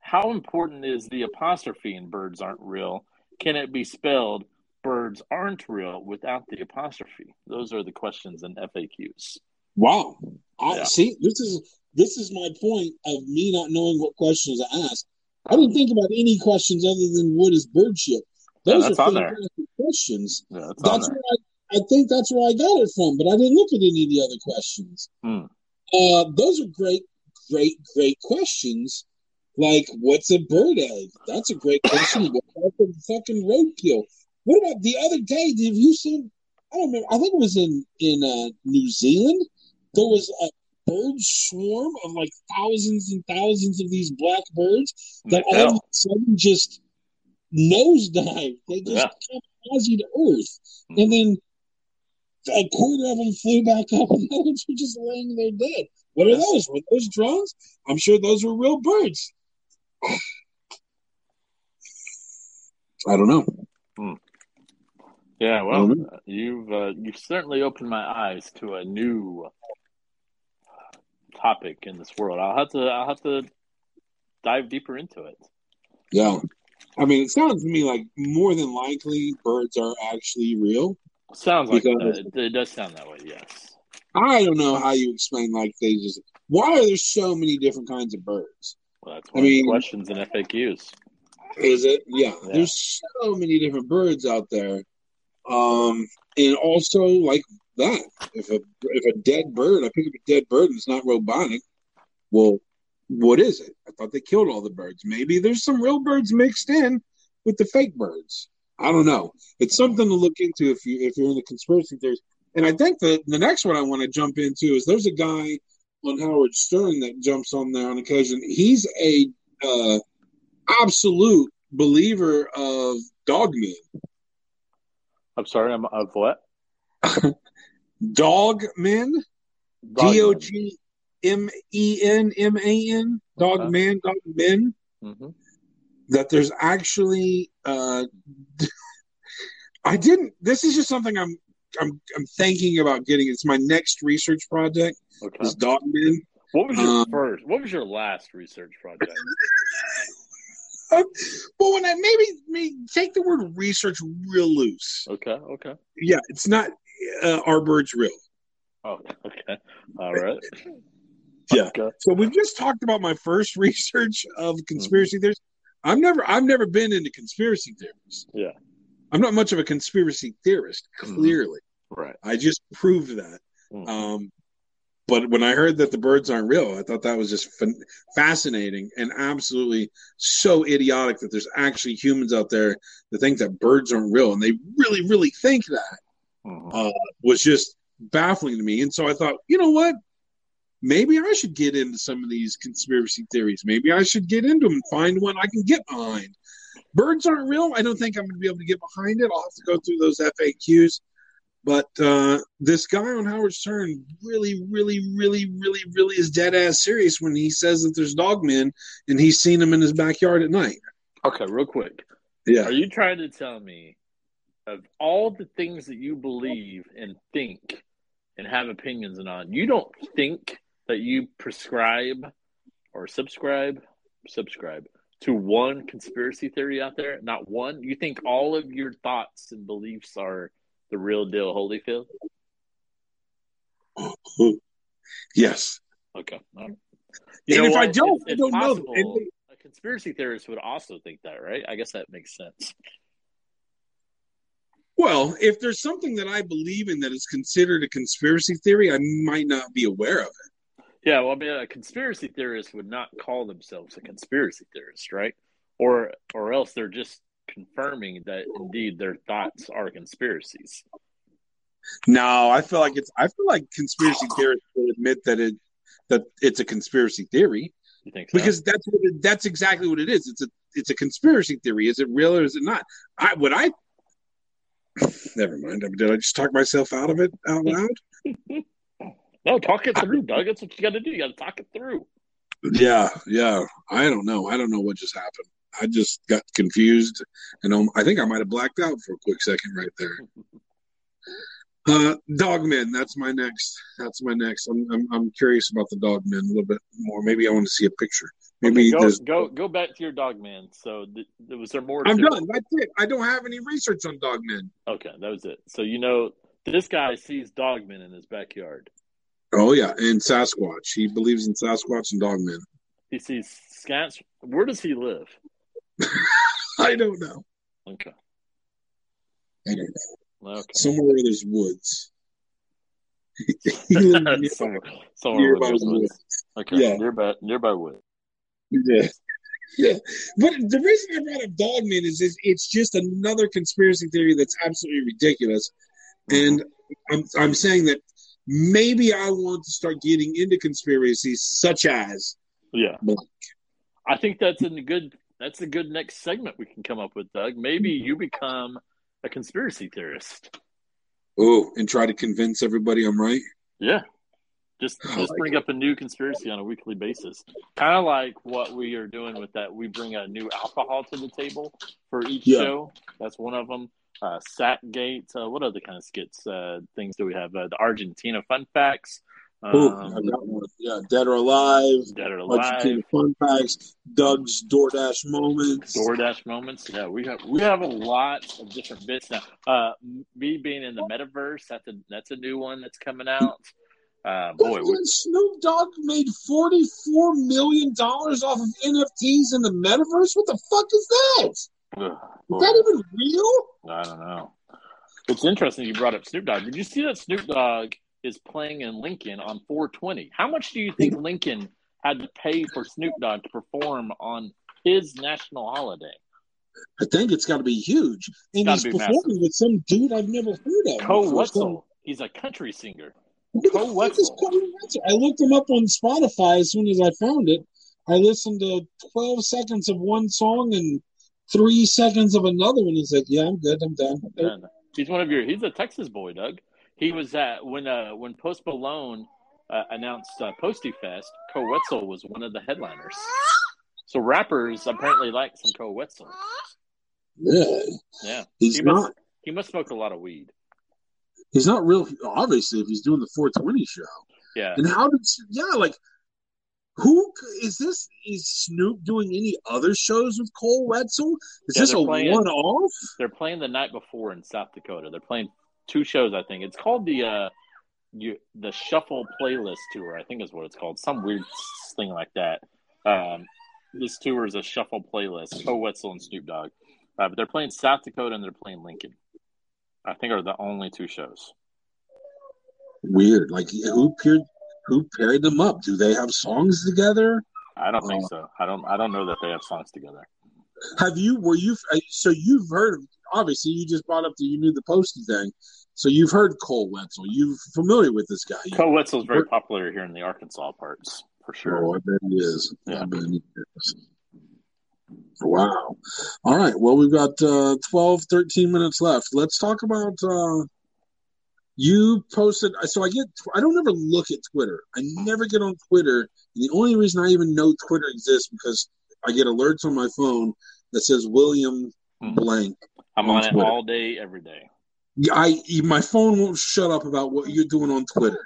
C: How important is the apostrophe in birds aren't real? Can it be spelled birds aren't real without the apostrophe? Those are the questions in FAQs.
D: Wow. I
C: Yeah.
D: see this is this is my point of me not knowing what questions to ask. I didn't think about any questions other than what is bird shit.
C: Yeah,
D: Those
C: that's
D: are fantastic questions.
C: Yeah, that's
D: That's where I, I think that's where I got it from, but I didn't look at any of the other questions.
C: Hmm.
D: Uh, those are great, great, great questions. Like, what's a bird egg? That's a great question. What type of fucking roadkill? What about the other day? Have you seen? I don't remember. I think it was in in uh, New Zealand. There was a bird swarm of like thousands and thousands of these black birds that all of a sudden just nosedived. They just
C: Yeah.
D: kamikaze to Earth, and then a quarter of them flew back up, and the others were just laying there dead. What are those? Were those drones? I'm sure those were real birds. I don't know.
C: Yeah, well, uh, you've uh, you've certainly opened my eyes to a new topic in this world. I'll have to I'll have to dive deeper into it.
D: Yeah. I mean, it sounds to me like more than likely birds are actually real.
C: Sounds like that. It, it does sound that way. Yes.
D: I don't know how you explain like they just. Why are there so many different kinds of birds?
C: Well, that's
D: I
C: one the
D: mean-
C: questions in FAQs.
D: Is it? Yeah.
C: Yeah.
D: There's so many different birds out there. Um, and also like that. If a if a dead bird, I pick up a dead bird and it's not robotic. Well, what is it? I thought they killed all the birds. Maybe there's some real birds mixed in with the fake birds. I don't know. It's something to look into if you if you're in the conspiracy theories. And I think that the next one I want to jump into is there's a guy on Howard Stern that jumps on there on occasion. He's a uh, absolute believer of dogmen.
C: I'm sorry. I'm of what?
D: dog men. D O G M E N M A N, dogman, dogmen.
C: hmm
D: That there's actually, uh, I didn't. This is just something I'm, I'm, I'm thinking about getting. It's my next research project.
C: Okay.
D: Is dogmen.
C: What was your
D: um,
C: first? What was your last research project?
D: Well, when I maybe, maybe take the word research real loose.
C: Okay. Okay.
D: Yeah, it's not. Uh, are birds real?
C: Oh. Okay. All right.
D: Yeah.
C: Okay.
D: So we've just talked about my first research of conspiracy theories. I've never I've never been into conspiracy theories.
C: Yeah.
D: I'm not much of a conspiracy theorist, clearly.
C: Right.
D: I just proved that.
C: Mhm.
D: Um, but when I heard that the birds aren't real, I thought that was just fan- fascinating and absolutely so idiotic that there's actually humans out there that think that birds aren't real, and they really, really think that
C: Mhm.
D: uh, was just baffling to me. And so I thought, you know what? Maybe I should get into some of these conspiracy theories. Maybe I should get into them and find one I can get behind. Birds aren't real. I don't think I'm going to be able to get behind it. I'll have to go through those FAQs. But uh, this guy on Howard Stern really, really, really, really, really is dead ass serious when he says that there's dogmen and he's seen them in his backyard at night.
C: Okay. Real quick.
D: Yeah.
C: Are you trying to tell me of all the things that you believe and think and have opinions on, you don't think that you prescribe or subscribe subscribe to one conspiracy theory out there? Not one. You think all of your thoughts and beliefs are the real deal, Holyfield?
D: Yes.
C: Okay. Right.
D: And if I don't, I don't know.
C: possible
D: And-
C: a conspiracy theorist would also think that, right? I guess that makes sense.
D: Well, if there's something that I believe in that is considered a conspiracy theory, I might not be aware of it.
C: Yeah, well, I mean, a conspiracy theorist would not call themselves a conspiracy theorist, right? Or, or else they're just confirming that indeed their thoughts are conspiracies.
D: No, I feel like it's. I feel like conspiracy theorists will admit that it that it's a conspiracy theory
C: You think so?
D: because that's what it, that's exactly what it is. It's a it's a conspiracy theory. Is it real or is it not? I would I. Never mind. Did I just talk myself out of it out loud?
C: no, talk it through, Doug. That's what you got to do. You got to talk it through.
D: Yeah, yeah. I don't know. I don't know what just happened. I just got confused, and I think I might have blacked out for a quick second right there. Uh, Dogmen. That's my next. That's my next. I'm, I'm I'm curious about the Dogmen a little bit more. Maybe I want to see a picture. Maybe
C: Okay, go, go, go back to your dog man. So, th- was there more?
D: I'm
C: it?
D: done. That's it. I don't have any research on Dogmen.
C: Okay, that was it. So you know this guy sees dogmen in his backyard.
D: Oh yeah, and Sasquatch. He believes in Sasquatch and Dogmen.
C: He sees scats. Where does he live?
D: I don't know.
C: Okay.
D: I don't know.
C: Okay.
D: Somewhere where there's woods. he
C: somewhere, somewhere
D: nearby
C: where woods.
D: woods.
C: Okay.
D: Yeah.
C: Nearby, nearby wood.
D: Yeah. Yeah. But the reason I brought up Dogman is, is it's just another conspiracy theory that's absolutely ridiculous. And I'm, I'm saying that maybe I want to start getting into conspiracies such as
C: Yeah.
D: blank.
C: I think that's a good. That's a good next segment we can come up with, Doug. Maybe you become a conspiracy theorist.
D: Oh, and try to convince everybody I'm right.
C: Yeah. Just just
D: like
C: bring up a new conspiracy on a weekly basis. Kind of like what we are doing with that. We bring a new alcohol to the table for each
D: Yeah.
C: show. That's one of them. Uh, Satgate. Uh, what other kind of skits uh, things do we have? Uh, the Argentina fun facts. Um.
D: Yeah, Dead or Alive,
C: Dead or Alive.
D: Argentina Fun Facts, Doug's DoorDash Moments.
C: DoorDash moments. Yeah, we have we have a lot of different bits now. Uh, me being in the metaverse. That's a that's a new one that's coming out. Uh, boy,
D: Snoop Dogg made $44 million off of NFTs in the metaverse? What the fuck is that? Is
C: ugh, boy.
D: that even real?
C: I don't know. It's interesting you brought up Snoop Dogg. Did you see that Snoop Dogg is playing in Lincoln on 420? How much do you think Lincoln had to pay for Snoop Dogg to perform on his national holiday?
D: I think it's got to be huge. And he's performing
C: massive.
D: with some dude I've never heard of. Koe
C: Wetzel. He's a country singer.
D: Koe
C: Wetzel?
D: I looked him up on Spotify as soon as I found it. I listened to 12 seconds of one song and three seconds of another one. He's like, yeah, I'm good. I'm done.
C: He's one of your. He's a Texas boy, Doug. He was at when uh, when Post Malone uh, announced uh, Posty Fest. Koe Wetzel was one of the headliners. So rappers apparently like some Koe Wetzel.
D: Yeah.
C: Yeah,
D: He's
C: he
D: not.
C: he must smoke a lot of weed.
D: He's not real. Obviously, if he's doing the 420 show,
C: Yeah,
D: and how did? Yeah, like who is this? Is Snoop doing any other shows with Cole Wetzel? Is
C: Yeah,
D: this a
C: playing-
D: one-off?
C: they're playing the night before in South Dakota. They're playing two shows. I think it's called the uh, you the Shuffle Playlist Tour. I think is what it's called. Some weird thing like that. Um, this tour is a Shuffle Playlist. Koe Wetzel and Snoop Dogg. Uh, but they're playing South Dakota and they're playing Lincoln. I think are the only two shows.
D: Weird. Like who? Who paired them up? Do they have songs together?
C: I don't think so. I don't. I don't know that they have songs together.
D: Have you? Were you? uh, So you've heard? Obviously, you just brought up that you knew the Posty thing. So you've heard Cole Wetzel. You're familiar with this guy.
C: Koe Wetzel's very popular here in the Arkansas parts for sure.
D: Oh, I bet he is.
C: Yeah.
D: I bet he is. Wow. All right. Well, we've got uh, 12, 13 minutes left. Let's talk about. Uh, you posted. So I get. I don't ever look at Twitter. I never get on Twitter. The only reason I even know Twitter exists because I get alerts on my phone that says William
C: Mhm.
D: blank.
C: I'm
D: on
C: on it
D: Twitter.
C: all day, every day.
D: I my phone won't shut up about what you're doing on Twitter.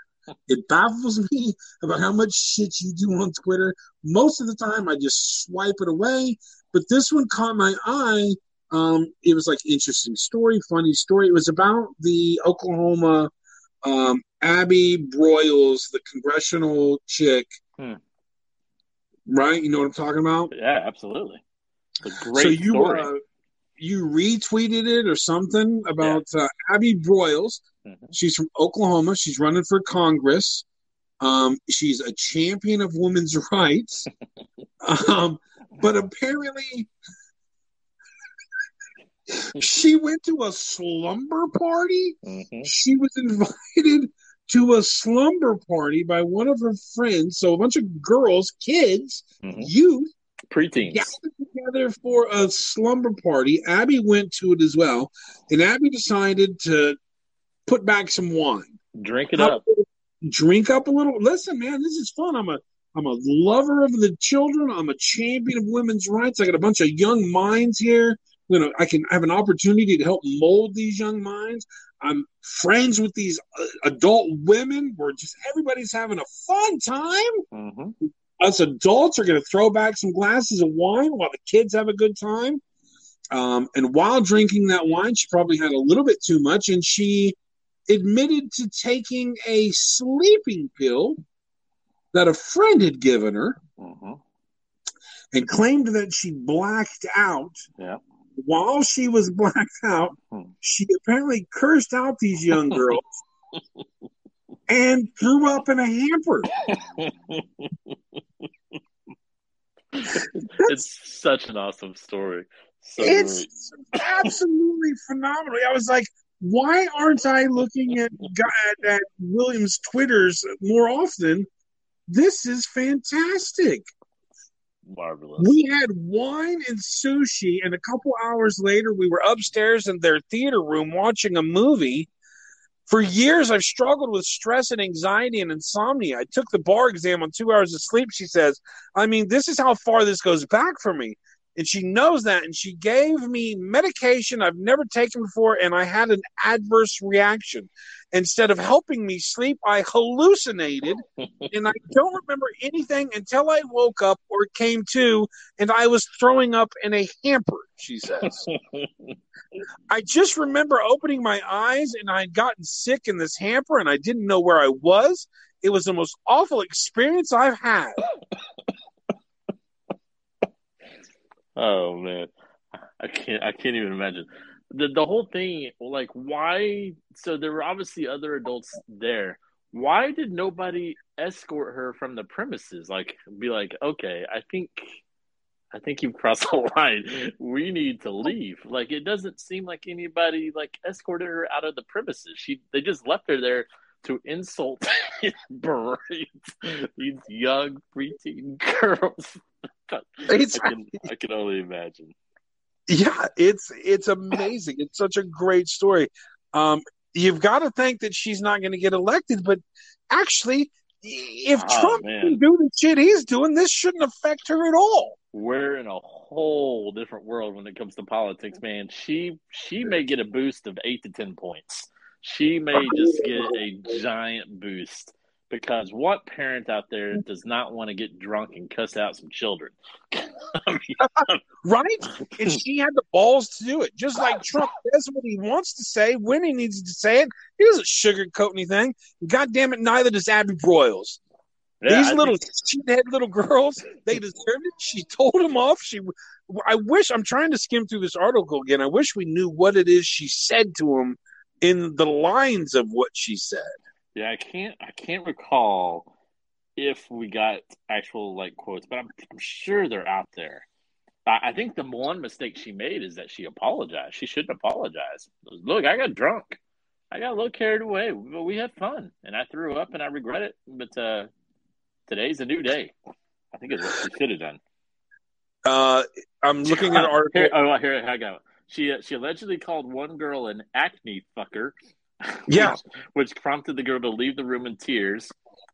D: It baffles me about how much shit you do on Twitter. Most of the time, I just swipe it away. But this one caught my eye. Um, it was like interesting story, funny story. It was about the Oklahoma um, Abby Broyles, the congressional chick,
C: Hmm.
D: right? You know what I'm talking about?
C: Yeah, absolutely. Great
D: so you
C: story.
D: Uh, you retweeted it or something about uh, Abby Broyles.
C: Mhm.
D: She's from Oklahoma. She's running for Congress. Um, she's a champion of women's rights. um, but apparently, she went to a slumber party.
C: Mhm.
D: She was invited to a slumber party by one of her friends. So a bunch of girls, kids,
C: Mhm.
D: youth
C: Preteens.
D: gathered together for a slumber party. Abby went to it as well, and Abby decided to put back some wine,
C: Drink it up.
D: drink up a little. Listen, man, this is fun. I'm a I'm a lover of the children. I'm a champion of women's rights. I got a bunch of young minds here. You know, I can have an opportunity to help mold these young minds. I'm friends with these uh, adult women. We're just everybody's having a fun time
C: hmm
D: us adults are going to throw back some glasses of wine while the kids have a good time. Um, and while drinking that wine, she probably had a little bit too much, and she admitted to taking a sleeping pill that a friend had given her.
C: hmm
D: and claimed that she blacked out.
C: Yeah.
D: While she was blacked out,
C: Hmm.
D: she apparently cursed out these young girls and threw up in a hamper.
C: it's such an awesome story. So great.
D: It's absolutely phenomenal. I was like, why aren't I looking at at, at Williams Twitters more often? This is fantastic.
C: Marvelous.
D: We had wine and sushi, and a couple hours later, we were upstairs in their theater room watching a movie. For years, I've struggled with stress and anxiety and insomnia. I took the bar exam on two hours of sleep, she says. I mean, this is how far this goes back for me. And she knows that. And she gave me medication I've never taken before, and I had an adverse reaction. Instead of helping me sleep, I hallucinated, and I don't remember anything until I woke up or came to, and I was throwing up in a hamper, she says. I just remember opening my eyes and I'd gotten sick in this hamper and I didn't know where I was. It was the most awful experience I've had.
C: Oh man, I can't. I can't even imagine the the whole thing. Like, why? So there were obviously other adults there. Why did nobody escort her from the premises? Like, be like, okay, I think, I think you've crossed the line. We need to leave. Like, it doesn't seem like anybody like escorted her out of the premises. She they just left her there to insult these young preteen girls.
D: It's,
C: I can I can only imagine.
D: yeah, it's it's amazing. It's such a great story. Um, you've got to think that she's not going to get elected, but actually, if
C: Oh,
D: Trump
C: man.
D: can do the shit he's doing, this shouldn't affect her at all.
C: We're in a whole different world when it comes to politics, man. She she may get a boost of eight to ten points. She may just get a giant boost because what parent out there mm-hmm. does not want to get drunk and cuss out some children? I mean,
D: Right? And she had the balls to do it. Just like Trump says what he wants to say when he needs to say it. He doesn't sugarcoat anything. God damn it, neither does Abby Broyles.
C: yeah,
D: These
C: I
D: little
C: think-
D: shithead little girls, they deserved it. She told them off. She, I wish I'm trying to skim through this article again. I wish we knew what it is she said to him in the lines of what she said.
C: Yeah, I can't I can't recall if we got actual like quotes, but I'm, I'm sure they're out there. I, I think the one mistake she made is that she apologized. She shouldn't apologize. Look, I got drunk. I got a little carried away, but we had fun, and I threw up, and I regret it. But uh, today's a new day. I think it's what she should have done.
D: Uh, I'm looking at an article.
C: Here, oh, here I go. She uh, she allegedly called one girl an acne fucker.
D: Yeah.
C: which, which prompted the girl to leave the room in tears.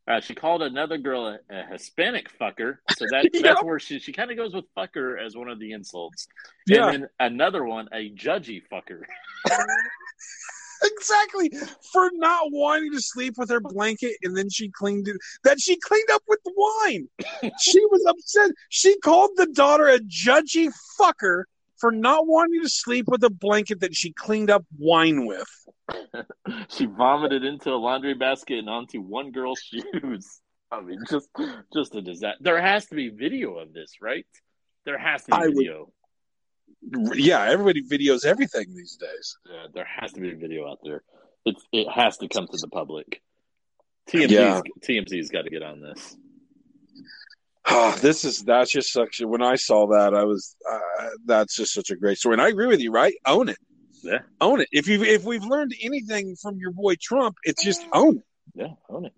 C: Uh, she called another girl a, a Hispanic fucker, so that
D: Yeah.
C: that's where she she kind of goes with fucker as one of the insults.
D: Yeah.
C: And then another one, a judgy fucker.
D: exactly for not wanting to sleep with her blanket and then she cleaned it that she cleaned up with wine she was upset she called the daughter a judgy fucker for not wanting to sleep with a blanket that she cleaned up wine with
C: she vomited into a laundry basket and onto one girl's shoes. I mean, just just a disaster. There has to be video of this, right? There has to be
D: I would-
C: video.
D: yeah everybody videos everything these days
C: Yeah, there has to be a video out there. It's it has to come to the public. TMZ's,
D: Yeah.
C: TMZ's got to get on this.
D: Oh, this is that's just such. When I saw that, I was uh, that's just such a great story, and I agree with you. Right, own it,
C: Yeah,
D: own it. If you if we've learned anything from your boy Trump, it's just own it.
C: yeah, own it.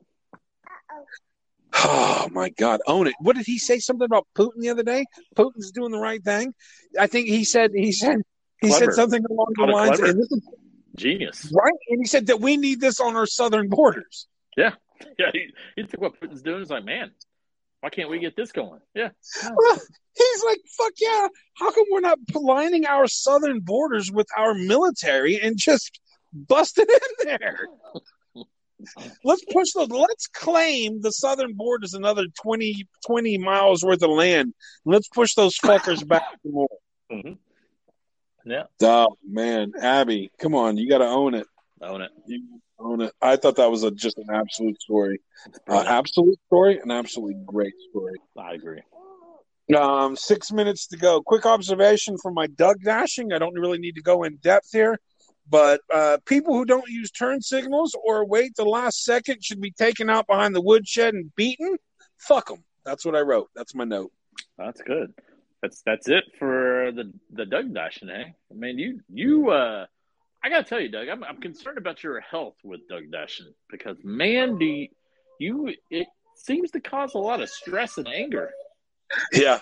D: Oh my God, own it. What did he say? Something about Putin the other day? Putin's doing the right thing. I think he said he said he
C: Clever.
D: said something along the lines, and this is
C: Genius.
D: right. And he said that we need this on our southern borders.
C: Yeah, he, he took what Putin's doing. He's like, man, why can't we get this going? Yeah,
D: Well, He's like, fuck yeah. How come we're not lining our southern borders with our military and just bust it in there? Let's push those. Let's claim the southern border is another 20, 20 miles worth of land. Let's push those fuckers back some more.
C: hmm yeah,
D: Oh man, Abby, come on, you got to own it.
C: own it.
D: You own it. I thought that was a, just an absolute story, uh, absolute story, an absolutely great story.
C: I agree.
D: Um, six minutes to go. Quick observation from my Doug dashing. I don't really need to go in depth here, but uh, people who don't use turn signals or wait the last second should be taken out behind the woodshed and beaten. Fuck them. That's what I wrote. That's my note.
C: That's good. That's that's it for the the Doug dashing, eh? I mean, you you uh, I gotta tell you, Doug, I'm I'm concerned about your health with Doug dashing because man, do you, you it seems to cause a lot of stress and anger.
D: Yeah.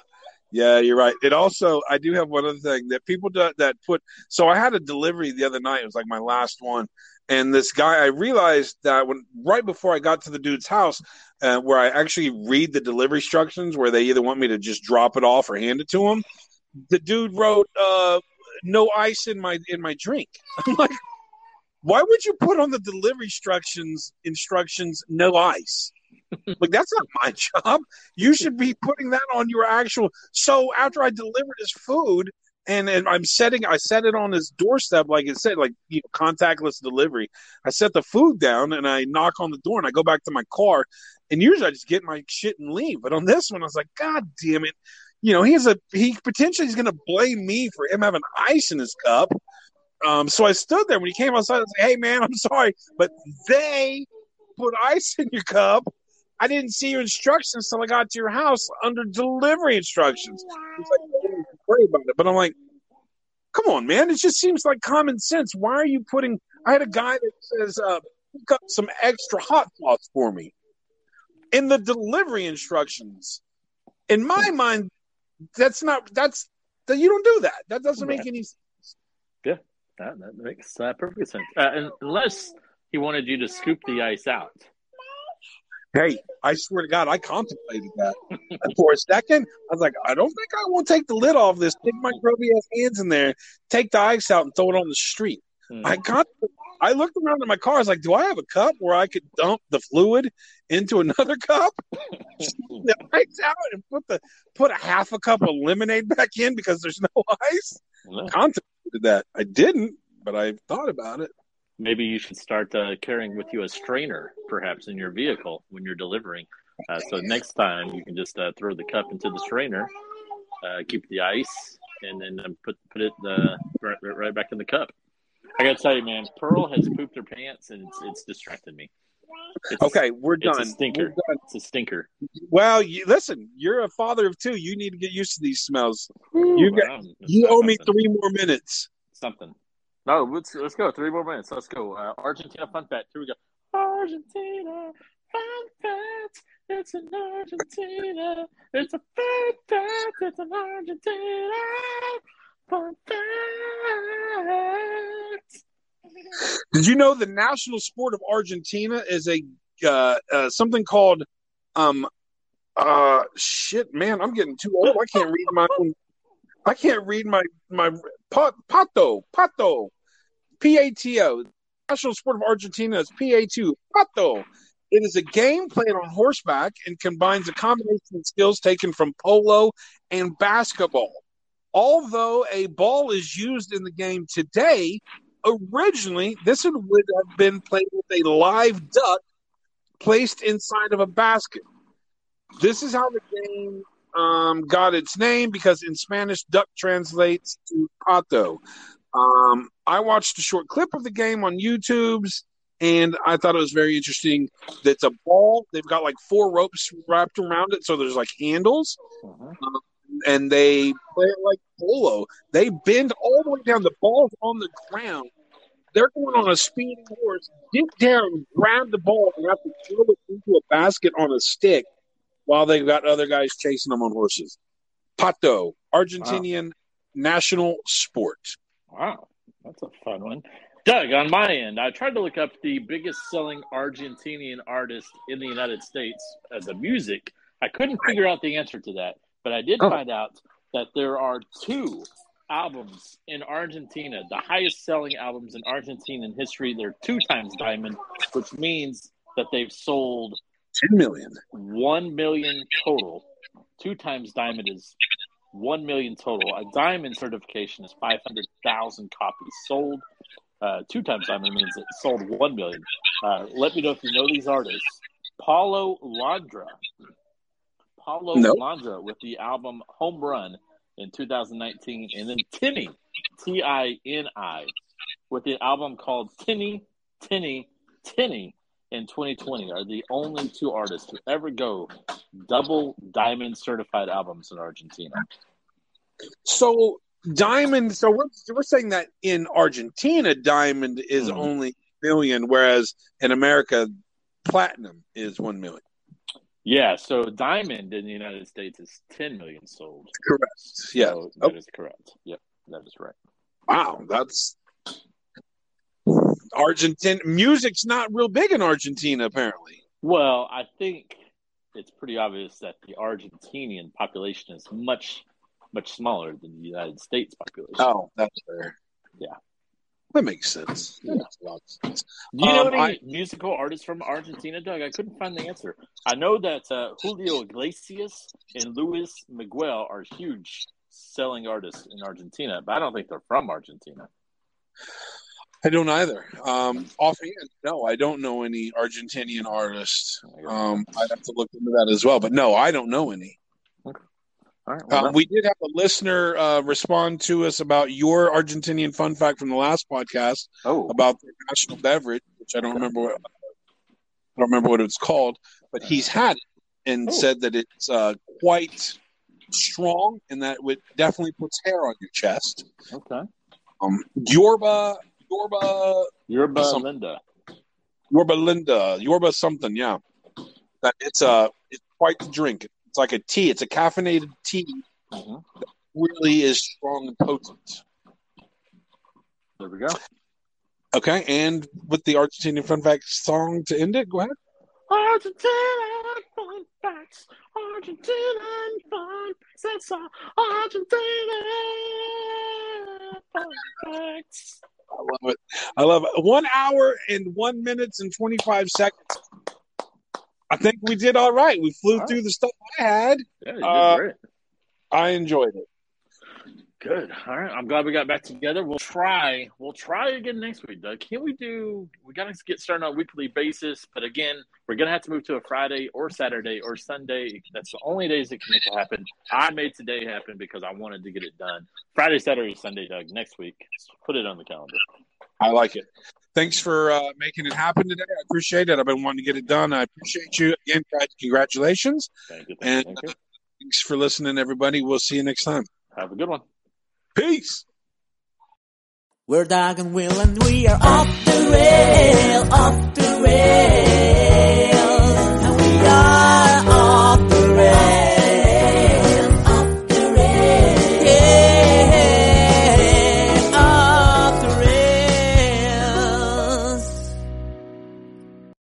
D: Yeah, you're right. It also, I do have one other thing that people do, that put. So I had a delivery the other night. It was like my last one, and this guy. I realized that when right before I got to the dude's house, uh, where I actually read the delivery instructions, where they either want me to just drop it off or hand it to him, the dude wrote, uh, "No ice in my in my drink." I'm like, why would you put on the delivery instructions instructions no ice? like that's not my job. You should be putting that on your actual. So after I delivered his food, and, and I'm setting, I set it on his doorstep, like it said, like you know, contactless delivery. I set the food down and I knock on the door and I go back to my car. And usually I just get my shit and leave. But on this one, I was like, God damn it! You know, he has a he potentially is going to blame me for him having ice in his cup. Um, so I stood there when he came outside. Was like, "Hey, man, I'm sorry, but they put ice in your cup." I didn't see your instructions until I got to your house under delivery instructions. He's like, "Oh, worry about it. But I'm like, come on, man. It just seems like common sense. Why are you putting? I had a guy that says, uh, pick up some extra hot sauce for me in the delivery instructions. In my mind, that's not, that's, that you don't do that. That doesn't make any sense.
C: Yeah, that, that makes uh, perfect sense. Uh, unless he wanted you to scoop the ice out.
D: Hey, I swear to God, I contemplated that for a second. I was like, I don't think I to take the lid off this. Stick my grubby ass hands in there, take the ice out, and throw it on the street.
C: Hmm.
D: I got. I looked around in my car. I was like, "Do I have a cup where I could dump the fluid into another cup, the ice out, and put the put a half a cup of lemonade back in because there's no ice?"
C: Yeah.
D: Contemplated that. I didn't, but I thought about it.
C: Maybe you should start uh, carrying with you a strainer, perhaps in your vehicle when you're delivering. Uh, so next time you can just uh, throw the cup into the strainer, uh, keep the ice, and then um, put put it uh, right right back in the cup. I gotta tell you, man, Pearl has pooped her pants, and it's it's distracted me. It's,
D: Okay, we're
C: it's
D: done.
C: a stinker.
D: We're done.
C: It's a stinker.
D: Well, you, listen, you're a father of two. You need to get used to these smells. You got- You owe me three more minutes.
C: something. No, let's let's go. Three more minutes. Let's go. Uh, Argentina fun fact. Here we go. Argentina fun fact. It's an Argentina. It's a fun fact. It's an Argentina fun fact.
D: Did you know the national sport of Argentina is a uh, uh, something called um uh shit man I'm getting too old. I can't read my own I can't read my my pat, pato pato P A T O. National sport of Argentina is P A two pato. It is a game played on horseback and combines a combination of skills taken from polo and basketball although a ball is used in the game today originally this would would have been played with a live duck placed inside of a basket. This is how the game um, got its name because in Spanish, duck translates to pato. Um, I watched a short clip of the game on YouTube's, and I thought it was very interesting. That's a ball. They've got like four ropes wrapped around it, so there's like handles
C: Uh-huh.
D: And they play it like polo. They bend all the way down. The ball's on the ground. They're going on a speeding horse. Get down, grab the ball, and have to throw it into a basket on a stick while they've got other guys chasing them on horses. Pato, Argentinian national sport.
C: Wow, that's a fun one. Doug, on my end, I tried to look up the biggest selling Argentinian artist in the United States uh, as a music. I couldn't figure out the answer to that, but I did
D: Oh.
C: find out that there are two albums in Argentina, the highest selling albums in Argentine history. They're two times diamond, which means that they've sold
D: 10 million.
C: 1 million total. Two times diamond is 1 million total. A diamond certification is 500,000 copies sold. Uh, two times diamond means it sold 1 million. Uh, let me know if you know these artists. Paulo Londra. Paulo
D: Nope.
C: Londra with the album Home Run in 2019, and then Tini, T I N I, with the album called Tini, Tini, Tini in 2020 are the only two artists to ever go double diamond certified albums in Argentina.
D: So diamond. So we're we're saying that in Argentina, diamond is
C: Mhm.
D: only million, whereas in America, platinum is one million.
C: Yeah, so diamond in the United States is 10 million sold.
D: Correct. Yeah.
C: So that is correct. Yep, that is right.
D: Wow, that's Argentina. Music's not real big in Argentina, apparently.
C: Well, I think it's pretty obvious that the Argentinian population is much, much smaller than the United States population.
D: Oh, that's fair.
C: Yeah.
D: That makes sense. That makes a lot of sense.
C: Do you know
D: Um,
C: any
D: I-
C: musical artists from Argentina, Doug? I couldn't find the answer. I know that uh, Julio Iglesias and Luis Miguel are huge selling artists in Argentina, but I don't think they're from Argentina.
D: I don't either. Um, offhand, no, I don't know any Argentinian artists. Um, I'd have to look into that as well. But no, I don't know any.
C: All right, well,
D: Um, we did have a listener uh, respond to us about your Argentinian fun fact from the last podcast
C: oh,
D: about the national beverage, which I don't remember what I don't remember what it's called, but he's had it and
C: Oh.
D: said that it's uh, quite strong and that it definitely puts hair on your chest.
C: okay.
D: Um, Yorba, Yorba, Some-
C: Linda.
D: Yorba Linda, Yorba something, yeah. That it's uh, it's quite the drink. It's like a tea. It's a caffeinated tea.
C: Mhm.
D: Really is strong and potent.
C: There we go.
D: Okay, and with the Argentinian fun fact song to end it, go ahead.
C: Argentina fun facts. Argentina fun facts. That's all. Argentina fun facts.
D: I love it. I love it. One hour and one minutes and twenty five seconds. I think we did all right. We flew
C: All
D: through the stuff I had.
C: Yeah, you did
D: Uh,
C: great.
D: I enjoyed it.
C: Good. All right. I'm glad we got back together. We'll try. We'll try again next week, Doug. Can we do? We got to get started on a weekly basis, but again, we're gonna have to move to a Friday or Saturday or Sunday. That's the only days that can make it happen. I made today happen because I wanted to get it done. Friday, Saturday, Sunday, Doug. Next week. Put it on the calendar.
D: I like it. Thanks for uh, making it happen today. I appreciate it. I've been wanting to get it done. I appreciate you again. guys. Congratulations.
C: Thank you. Thank.
D: And
C: Thank you.
D: thanks for listening, everybody. We'll see you next time.
C: Have a good one.
D: Peace.
A: We're Doug and Will and we are off the rail, off the rails. And we are